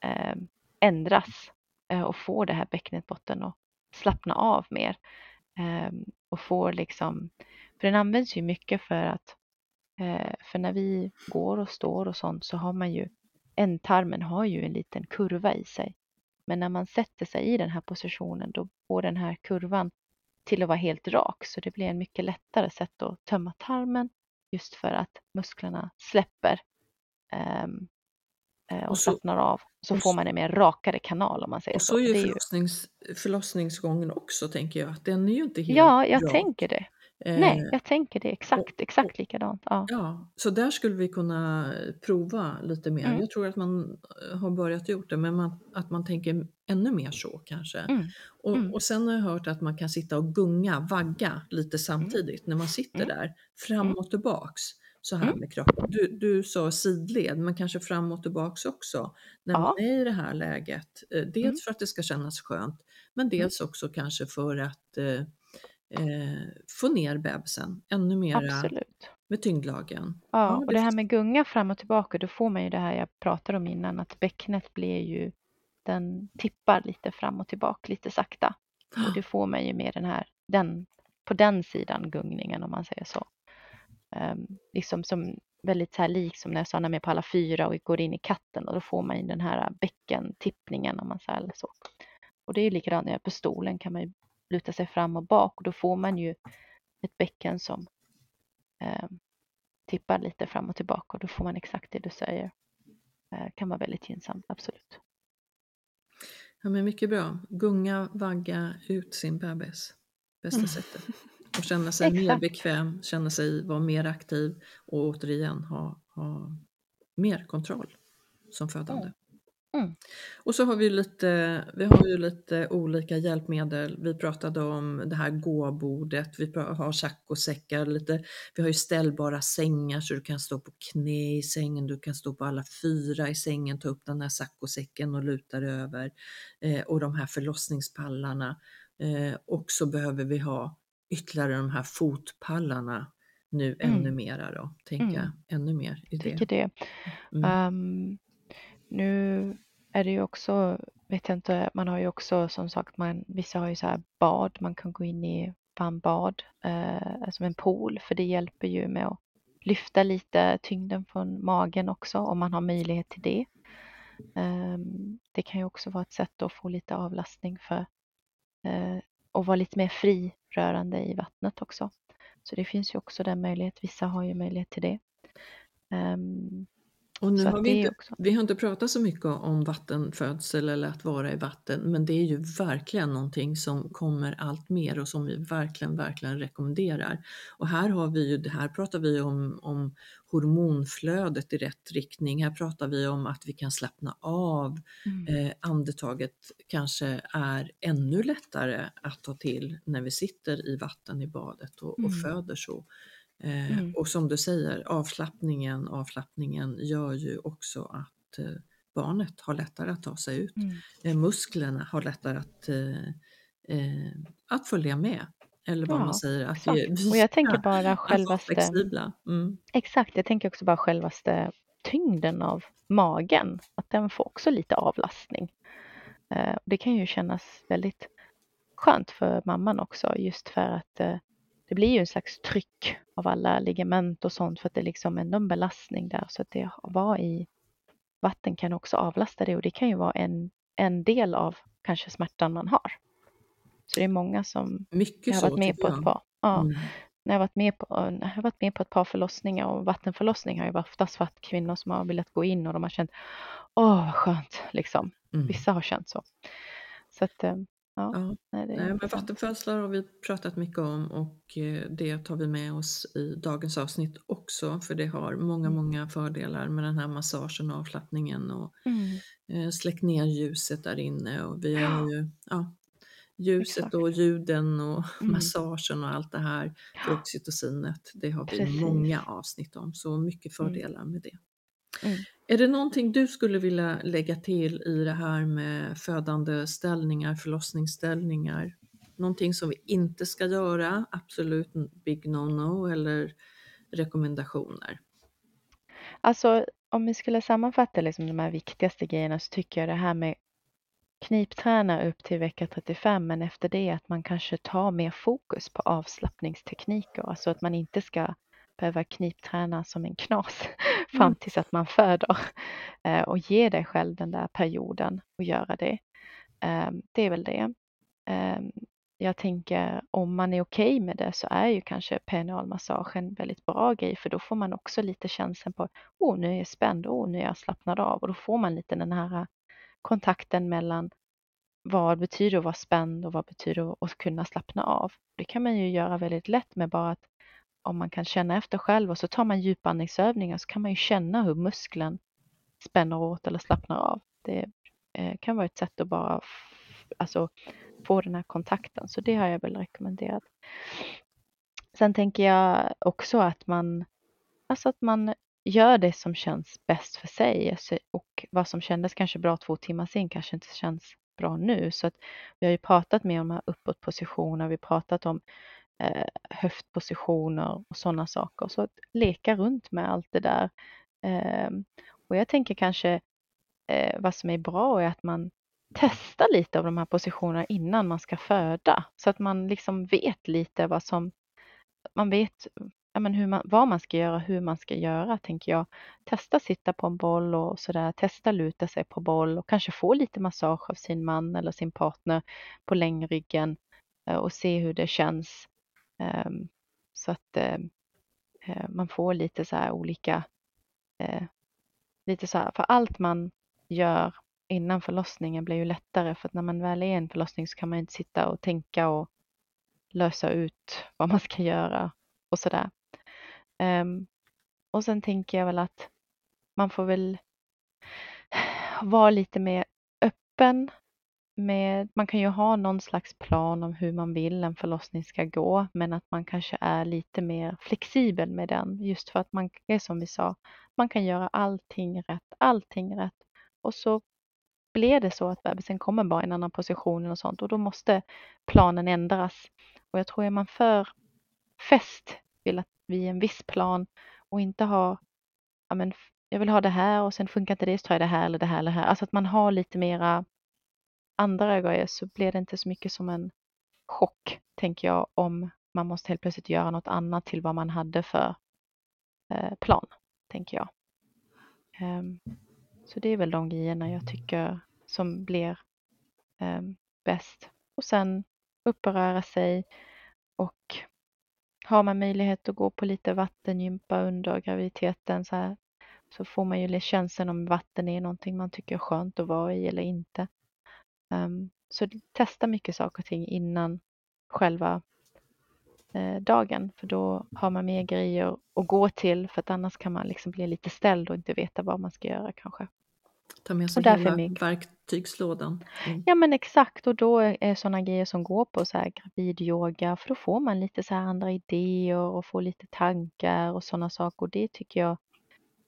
[SPEAKER 3] eh, ändras eh, och får det här bäcknet botten att slappna av mer. Eh, och får liksom, för den används ju mycket för att eh, för när vi går och står och sånt så har man ju ändtarmen har ju en liten kurva i sig. Men när man sätter sig i den här positionen då går den här kurvan till att vara helt rak så det blir en mycket lättare sätt att tömma tarmen just för att musklerna släpper eh, och,
[SPEAKER 1] Och så-
[SPEAKER 3] slappnar av. Så får
[SPEAKER 1] så-
[SPEAKER 3] man en mer rakare kanal om man säger
[SPEAKER 1] Och
[SPEAKER 3] så.
[SPEAKER 1] så är ju,
[SPEAKER 3] Det är ju-
[SPEAKER 1] förlossnings, förlossningsgången också tänker jag, att den är ju inte helt
[SPEAKER 3] Ja, jag
[SPEAKER 1] rak.
[SPEAKER 3] tänker det.
[SPEAKER 1] Eh,
[SPEAKER 3] Nej, jag tänker det exakt, exakt likadant. Ja.
[SPEAKER 1] Ja, så där skulle vi kunna prova lite mer.
[SPEAKER 3] Mm.
[SPEAKER 1] Jag tror att man eh, har börjat gjort det, men man, att man tänker ännu mer så kanske.
[SPEAKER 3] Mm.
[SPEAKER 1] Och,
[SPEAKER 3] Mm.
[SPEAKER 1] och sen har jag hört att man kan sitta och gunga, vagga lite samtidigt när man sitter
[SPEAKER 3] Mm.
[SPEAKER 1] där, fram
[SPEAKER 3] Mm.
[SPEAKER 1] och tillbaks. Så här
[SPEAKER 3] Mm.
[SPEAKER 1] med kroppen. Du, du sa sidled, men kanske fram och tillbaks också. När
[SPEAKER 3] Ja.
[SPEAKER 1] man är i det här läget. Eh, Dels
[SPEAKER 3] Mm.
[SPEAKER 1] för att det ska kännas skönt, men dels också kanske för att eh, få ner bebisen ännu mera
[SPEAKER 3] Absolut.
[SPEAKER 1] med tyngdlagen.
[SPEAKER 3] Ja, och det här med gunga fram och tillbaka, då får man ju det här jag pratade om innan, att bäcknet blir ju, den tippar lite fram och tillbaka lite sakta. Och det får man ju med den här, den, på den sidan gungningen om man säger så. Um, liksom som väldigt så här lik som när jag sa när man är på alla fyra och går in i katten och då får man ju den här bäckentippningen om man säger så. Och det är likadant när jag är på stolen kan man ju luta sig fram och bak och då får man ju ett bäcken som um, tippar lite fram och tillbaka och då får man exakt det du säger. Eh, kan vara väldigt gynnsamt, absolut.
[SPEAKER 1] Ja, men mycket bra. Gunga, vagga ut sin bebis. Bästa
[SPEAKER 3] Mm.
[SPEAKER 1] sättet. Och känna sig mer bekväm, känna sig vara mer aktiv och återigen ha, ha mer kontroll som födande.
[SPEAKER 3] Mm.
[SPEAKER 1] Och så har vi lite, vi har ju lite olika hjälpmedel. Vi pratade om det här gåbordet, vi har saccosäckar, lite, vi har ju ställbara sängar så du kan stå på knä i sängen, du kan stå på alla fyra i sängen, ta upp den här saccosäcken och luta dig över. Eh, och de här förlossningspallarna. Eh, och så behöver vi ha ytterligare de här fotpallarna nu
[SPEAKER 3] Mm.
[SPEAKER 1] ännu mera då, tänka
[SPEAKER 3] Mm.
[SPEAKER 1] ännu mer i det.
[SPEAKER 3] det.
[SPEAKER 1] Mm.
[SPEAKER 3] Ehm, nu är det ju också, vet jag inte, man har ju också som sagt, man, vissa har ju så här bad, man kan gå in i varmbad, eh, som en pool, för det hjälper ju med att lyfta lite tyngden från magen också, om man har möjlighet till det. Eh, det kan ju också vara ett sätt att få lite avlastning för eh, och vara lite mer frirörande i vattnet också. Så det finns ju också den möjlighet, vissa har ju möjlighet till det. Ehm,
[SPEAKER 1] och nu har vi, inte,
[SPEAKER 3] också-
[SPEAKER 1] vi har inte pratat så mycket om vattenfödsel eller att vara i vatten, men det är ju verkligen någonting som kommer allt mer och som vi verkligen, verkligen rekommenderar. Och här har vi ju, här pratar vi om, om hormonflödet i rätt riktning. Här pratar vi om att vi kan slappna av.
[SPEAKER 3] Mm.
[SPEAKER 1] Eh, andetaget kanske är ännu lättare att ta till när vi sitter i vatten i badet och, och
[SPEAKER 3] Mm.
[SPEAKER 1] föder så. Eh,
[SPEAKER 3] Mm.
[SPEAKER 1] Och som du säger, avslappningen, avslappningen gör ju också att eh, barnet har lättare att ta sig ut.
[SPEAKER 3] Mm.
[SPEAKER 1] Eh, musklerna har lättare att, att följa med. Eller vad
[SPEAKER 3] Ja,
[SPEAKER 1] man säger, att
[SPEAKER 3] exakt.
[SPEAKER 1] vi
[SPEAKER 3] Och jag tänker bara självaste,
[SPEAKER 1] flexibla. Mm.
[SPEAKER 3] exakt, jag tänker också bara självaste tyngden av magen, att den får också lite avlastning. Det kan ju kännas väldigt skönt för mamman också just för att det blir ju en slags tryck av alla ligament och sånt för att det är liksom ändå en belastning där så att det var i vatten kan också avlasta det och det kan ju vara en, en del av kanske smärtan man har. Så det är många som
[SPEAKER 1] Mycket
[SPEAKER 3] har
[SPEAKER 1] så,
[SPEAKER 3] varit med
[SPEAKER 1] tycker
[SPEAKER 3] på ett par. Ja,
[SPEAKER 1] Mm.
[SPEAKER 3] när jag varit med på, när jag har varit med på ett par förlossningar och vattenförlossning har ju oftast varit kvinnor som har velat gå in och de har känt åh vad skönt liksom.
[SPEAKER 1] Mm.
[SPEAKER 3] Vissa har känt så. Så att eh, ja,
[SPEAKER 1] Ja.
[SPEAKER 3] nej,
[SPEAKER 1] Nej, men vattenfödslar har vi pratat mycket om och eh, det tar vi med oss i dagens avsnitt också för det har många,
[SPEAKER 3] Mm.
[SPEAKER 1] många fördelar med den här massagen och avslappningen och
[SPEAKER 3] Mm,
[SPEAKER 1] eh, släck ner ljuset där inne och vi har ju ja, ljuset
[SPEAKER 3] Exakt.
[SPEAKER 1] och ljuden och
[SPEAKER 3] Mm.
[SPEAKER 1] massagen och allt det här
[SPEAKER 3] Ja.
[SPEAKER 1] oxytocinet. Det har vi
[SPEAKER 3] Precis.
[SPEAKER 1] många avsnitt om så mycket
[SPEAKER 3] Mm.
[SPEAKER 1] fördelar med det.
[SPEAKER 3] Mm.
[SPEAKER 1] Är det någonting du skulle vilja lägga till i det här med födande ställningar, förlossningsställningar? Någonting som vi inte ska göra, absolut big no-no eller rekommendationer?
[SPEAKER 3] Alltså om vi skulle sammanfatta liksom de här viktigaste grejerna så tycker jag det här med knipträna upp till vecka 35 men efter det att man kanske tar mer fokus på avslappningstekniker. Alltså att man inte ska behöva knipträna som en knas fram
[SPEAKER 1] Mm.
[SPEAKER 3] tills att man föder. Eh, Och ge dig själv den där perioden och göra det. Eh, Det är väl det. Eh, Jag tänker om man är okej med det så är ju kanske perinealmassage en väldigt bra grej för då får man också lite känslan på åh nu är jag spänd, åh nu är jag slappnad av och då får man lite den här kontakten mellan vad betyder att vara spänd och vad betyder att kunna slappna av. Det kan man ju göra väldigt lätt med bara att om man kan känna efter själv och så tar man djupandningsövningar så kan man ju känna hur muskeln spänner åt eller slappnar av. Det eh, kan vara ett sätt att bara alltså, få den här kontakten, så det har jag väl rekommenderat. Sen tänker jag också att man, alltså att man gör det som känns bäst för sig alltså, och vad som kändes kanske bra två timmar sen kanske inte känns bra nu. Så att vi har ju pratat mer om de här uppåtpositioner, vi har pratat om Eh, höftpositioner och sådana saker. Så att leka runt med allt det där. Ehm, och jag tänker kanske eh, vad som är bra är att man testar lite av de här positionerna innan man ska föda. Så att man liksom vet lite vad som, man vet ja, men hur man, vad man ska göra, hur man ska göra, tänker jag. Testa sitta på en boll och sådär, testa luta sig på boll och kanske få lite massage av sin man eller sin partner på längryggen eh, och se hur det känns. Ehm, så att ehm, eh, man får lite så här olika, eh, lite så här, för allt man gör innan förlossningen blir ju lättare för att när man väl är i en förlossning så kan man inte sitta och tänka och lösa ut vad man ska göra och sådär. Um, och sen tänker jag väl att man får väl vara lite mer öppen med, man kan ju ha någon slags plan om hur man vill en förlossning ska gå, men att man kanske är lite mer flexibel med den, just för att man är som vi sa, man kan göra allting rätt, allting rätt och så blir det så att bebisen kommer bara i en annan position och sånt och då måste planen ändras. Och jag tror är man för fäst vill att vi en viss plan och inte ha, ja men jag vill ha det här och sen funkar inte det så tar jag det här eller det här eller det här. Alltså att man har lite mera andra grejer så blir det inte så mycket som en chock, tänker jag, om man måste helt plötsligt göra något annat till vad man hade för eh, plan, tänker jag. Ehm, så det är väl de grejerna jag tycker som blir ehm, bäst. Och sen upp och röra sig och har man möjlighet att gå på lite vattengympa under graviditeten så, här, så får man ju känslan om vatten är någonting man tycker är skönt att vara i eller inte. Um, så testa mycket saker och ting innan själva eh, dagen för då har man mer grejer att gå till för att annars kan man liksom bli lite ställd och inte veta vad man ska göra kanske.
[SPEAKER 1] Ta med sig hela
[SPEAKER 3] mycket.
[SPEAKER 1] verktygslådan. Mm.
[SPEAKER 3] Ja men exakt och då är sådana grejer som går på så här gravidyoga för då får man lite så här andra idéer och får lite tankar och sådana saker och det tycker jag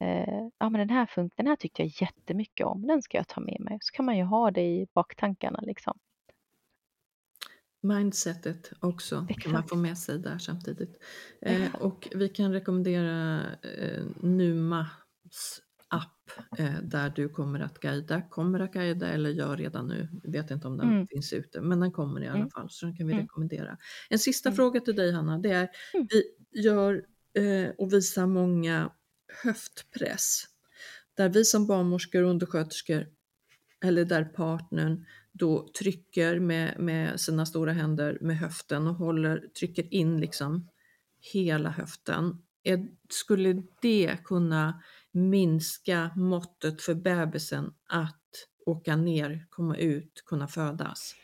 [SPEAKER 3] eh, ja men den här funkten, den här tyckte jag jättemycket om, den ska jag ta med mig. Så kan man ju ha det i baktankarna liksom.
[SPEAKER 1] Mindsetet också kan man
[SPEAKER 3] Exakt.
[SPEAKER 1] få med sig där samtidigt. Eh, och vi kan rekommendera eh, Numas app eh, där du kommer att guida, kommer att guida eller gör redan nu. Vet inte om den
[SPEAKER 3] Mm.
[SPEAKER 1] finns ute, men den kommer i alla
[SPEAKER 3] Mm.
[SPEAKER 1] fall så den kan vi
[SPEAKER 3] Mm.
[SPEAKER 1] rekommendera. En sista
[SPEAKER 3] Mm.
[SPEAKER 1] fråga till dig Hanna, det är
[SPEAKER 3] Mm.
[SPEAKER 1] vi gör eh, och visar många höftpress där vi som barnmorskor och undersköterskor eller där partnern då trycker med, med sina stora händer med höften och håller, trycker in liksom hela höften. Skulle det kunna minska måttet för bebisen att åka ner, komma ut, kunna födas?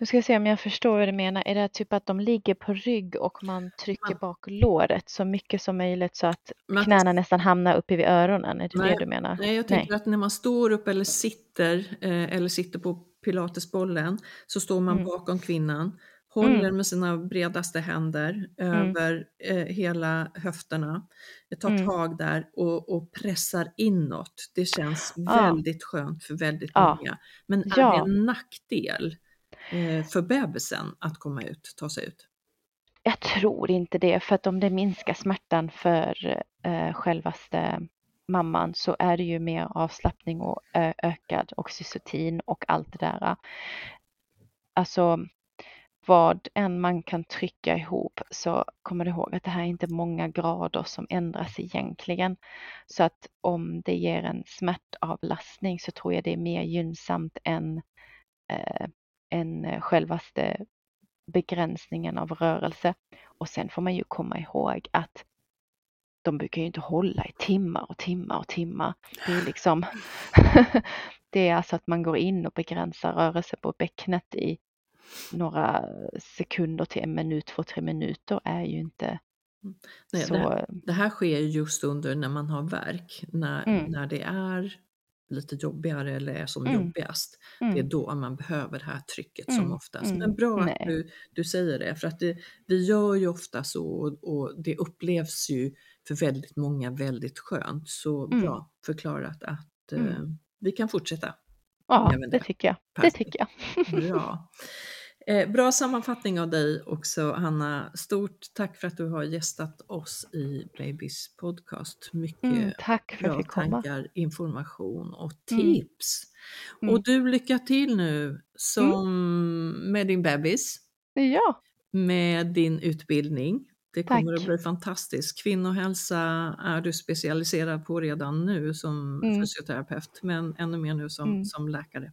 [SPEAKER 3] Nu ska jag se om jag förstår vad du menar. Är det typ att de ligger på rygg och man trycker bak låret så mycket som möjligt så att
[SPEAKER 1] Men-
[SPEAKER 3] knäna nästan hamnar uppe vid öronen? Är det
[SPEAKER 1] Nej,
[SPEAKER 3] det du menar?
[SPEAKER 1] Nej, jag tänker att när man står upp eller sitter eh, eller sitter på pilatesbollen så står man
[SPEAKER 3] Mm.
[SPEAKER 1] bakom kvinnan, håller
[SPEAKER 3] Mm.
[SPEAKER 1] med sina bredaste händer över eh, hela höfterna, tar
[SPEAKER 3] Mm.
[SPEAKER 1] tag där och, och pressar inåt. Det känns
[SPEAKER 3] Ja.
[SPEAKER 1] väldigt skönt för väldigt
[SPEAKER 3] Ja.
[SPEAKER 1] många. Men är
[SPEAKER 3] Ja.
[SPEAKER 1] det en nackdel eh, Eh, för bebisen att komma ut, ta sig ut?
[SPEAKER 3] Jag tror inte det, för att om det minskar smärtan för eh, självaste mamman så är det ju mer avslappning och ö- ökad oxytocin och allt det där. Alltså vad än man kan trycka ihop så kommer du ihåg att det här är inte många grader som ändras egentligen. Så att om det ger en smärtavlastning så tror jag det är mer gynnsamt än, eh, än eh, självaste begränsningen av rörelse. Och sen får man ju komma ihåg att de brukar ju inte hålla i timmar och timmar och timmar. Det är liksom Det är alltså att man går in och begränsar rörelse på bäcknet i några sekunder till en minut, två, tre minuter är ju inte
[SPEAKER 1] Nej,
[SPEAKER 3] så...
[SPEAKER 1] det, här, det här sker ju just under när man har värk, när,
[SPEAKER 3] Mm.
[SPEAKER 1] när det är lite jobbigare eller är som
[SPEAKER 3] Mm.
[SPEAKER 1] jobbigast.
[SPEAKER 3] Mm.
[SPEAKER 1] Det är då man behöver det här trycket som
[SPEAKER 3] Mm,
[SPEAKER 1] oftast.
[SPEAKER 3] mm,
[SPEAKER 1] Men bra
[SPEAKER 3] nej.
[SPEAKER 1] att du, du säger det, för att det, vi gör ju ofta så och, och det upplevs ju för väldigt många väldigt skönt. Så
[SPEAKER 3] Mm.
[SPEAKER 1] bra förklarat att
[SPEAKER 3] Mm.
[SPEAKER 1] eh, vi kan fortsätta.
[SPEAKER 3] Ja, det
[SPEAKER 1] det.
[SPEAKER 3] tycker jag. Det tycker jag.
[SPEAKER 1] Bra. Eh, bra sammanfattning av dig också Hanna. Stort tack för att du har gästat oss i Babys podcast. Mycket
[SPEAKER 3] Mm, tack för att
[SPEAKER 1] bra
[SPEAKER 3] jag fick komma.
[SPEAKER 1] tankar, information och
[SPEAKER 3] Mm.
[SPEAKER 1] tips.
[SPEAKER 3] Mm.
[SPEAKER 1] Och du, lycka till nu som med din bebis,
[SPEAKER 3] Ja,
[SPEAKER 1] med din utbildning. Det kommer
[SPEAKER 3] Tack.
[SPEAKER 1] att bli fantastiskt. Kvinnohälsa är du specialiserad på redan nu som
[SPEAKER 3] Mm.
[SPEAKER 1] fysioterapeut, men ännu mer nu som,
[SPEAKER 3] Mm.
[SPEAKER 1] som läkare.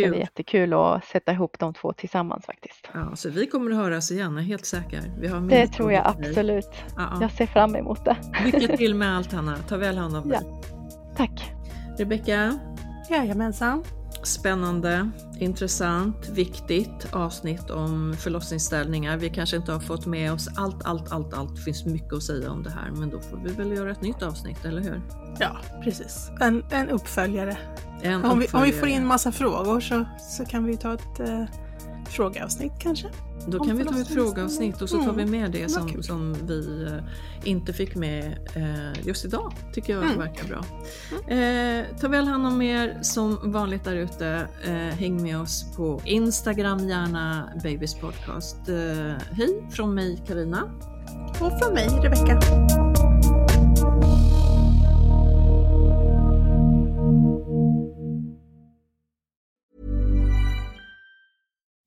[SPEAKER 3] Ja, det ska
[SPEAKER 1] Kul.
[SPEAKER 3] bli jättekul att sätta ihop de två tillsammans faktiskt.
[SPEAKER 1] Ja, så vi kommer att höras igen, jag är helt säker. Vi har
[SPEAKER 3] Det tror jag absolut.
[SPEAKER 1] Ja,
[SPEAKER 3] Jag ser fram emot det.
[SPEAKER 1] ja. Lycka till med allt Hanna, ta väl hand om dig.
[SPEAKER 3] Tack.
[SPEAKER 1] Rebecka,
[SPEAKER 2] Jajamensan.
[SPEAKER 1] Spännande, intressant, viktigt avsnitt om förlossningsställningar. Vi kanske inte har fått med oss allt, allt, allt, allt. Det finns mycket att säga om det här, men då får vi väl göra ett nytt avsnitt, eller hur?
[SPEAKER 2] Ja, precis. En, en uppföljare.
[SPEAKER 1] En
[SPEAKER 2] Om vi, om vi får
[SPEAKER 1] uppföljare.
[SPEAKER 2] in massa frågor så, så kan vi ta ett eh, frågeavsnitt kanske.
[SPEAKER 1] Då kan vi ta ett frågeavsnitt och så tar vi
[SPEAKER 2] Mm,
[SPEAKER 1] med det som, som vi eh, inte fick med eh, just idag. Tycker jag
[SPEAKER 2] Mm.
[SPEAKER 1] verkar bra. Eh, ta väl hand om er som vanligt där ute. Eh, häng med oss på Instagram gärna, Babys podcast. Eh, hej från mig Karina.
[SPEAKER 2] Och från mig, Rebecka.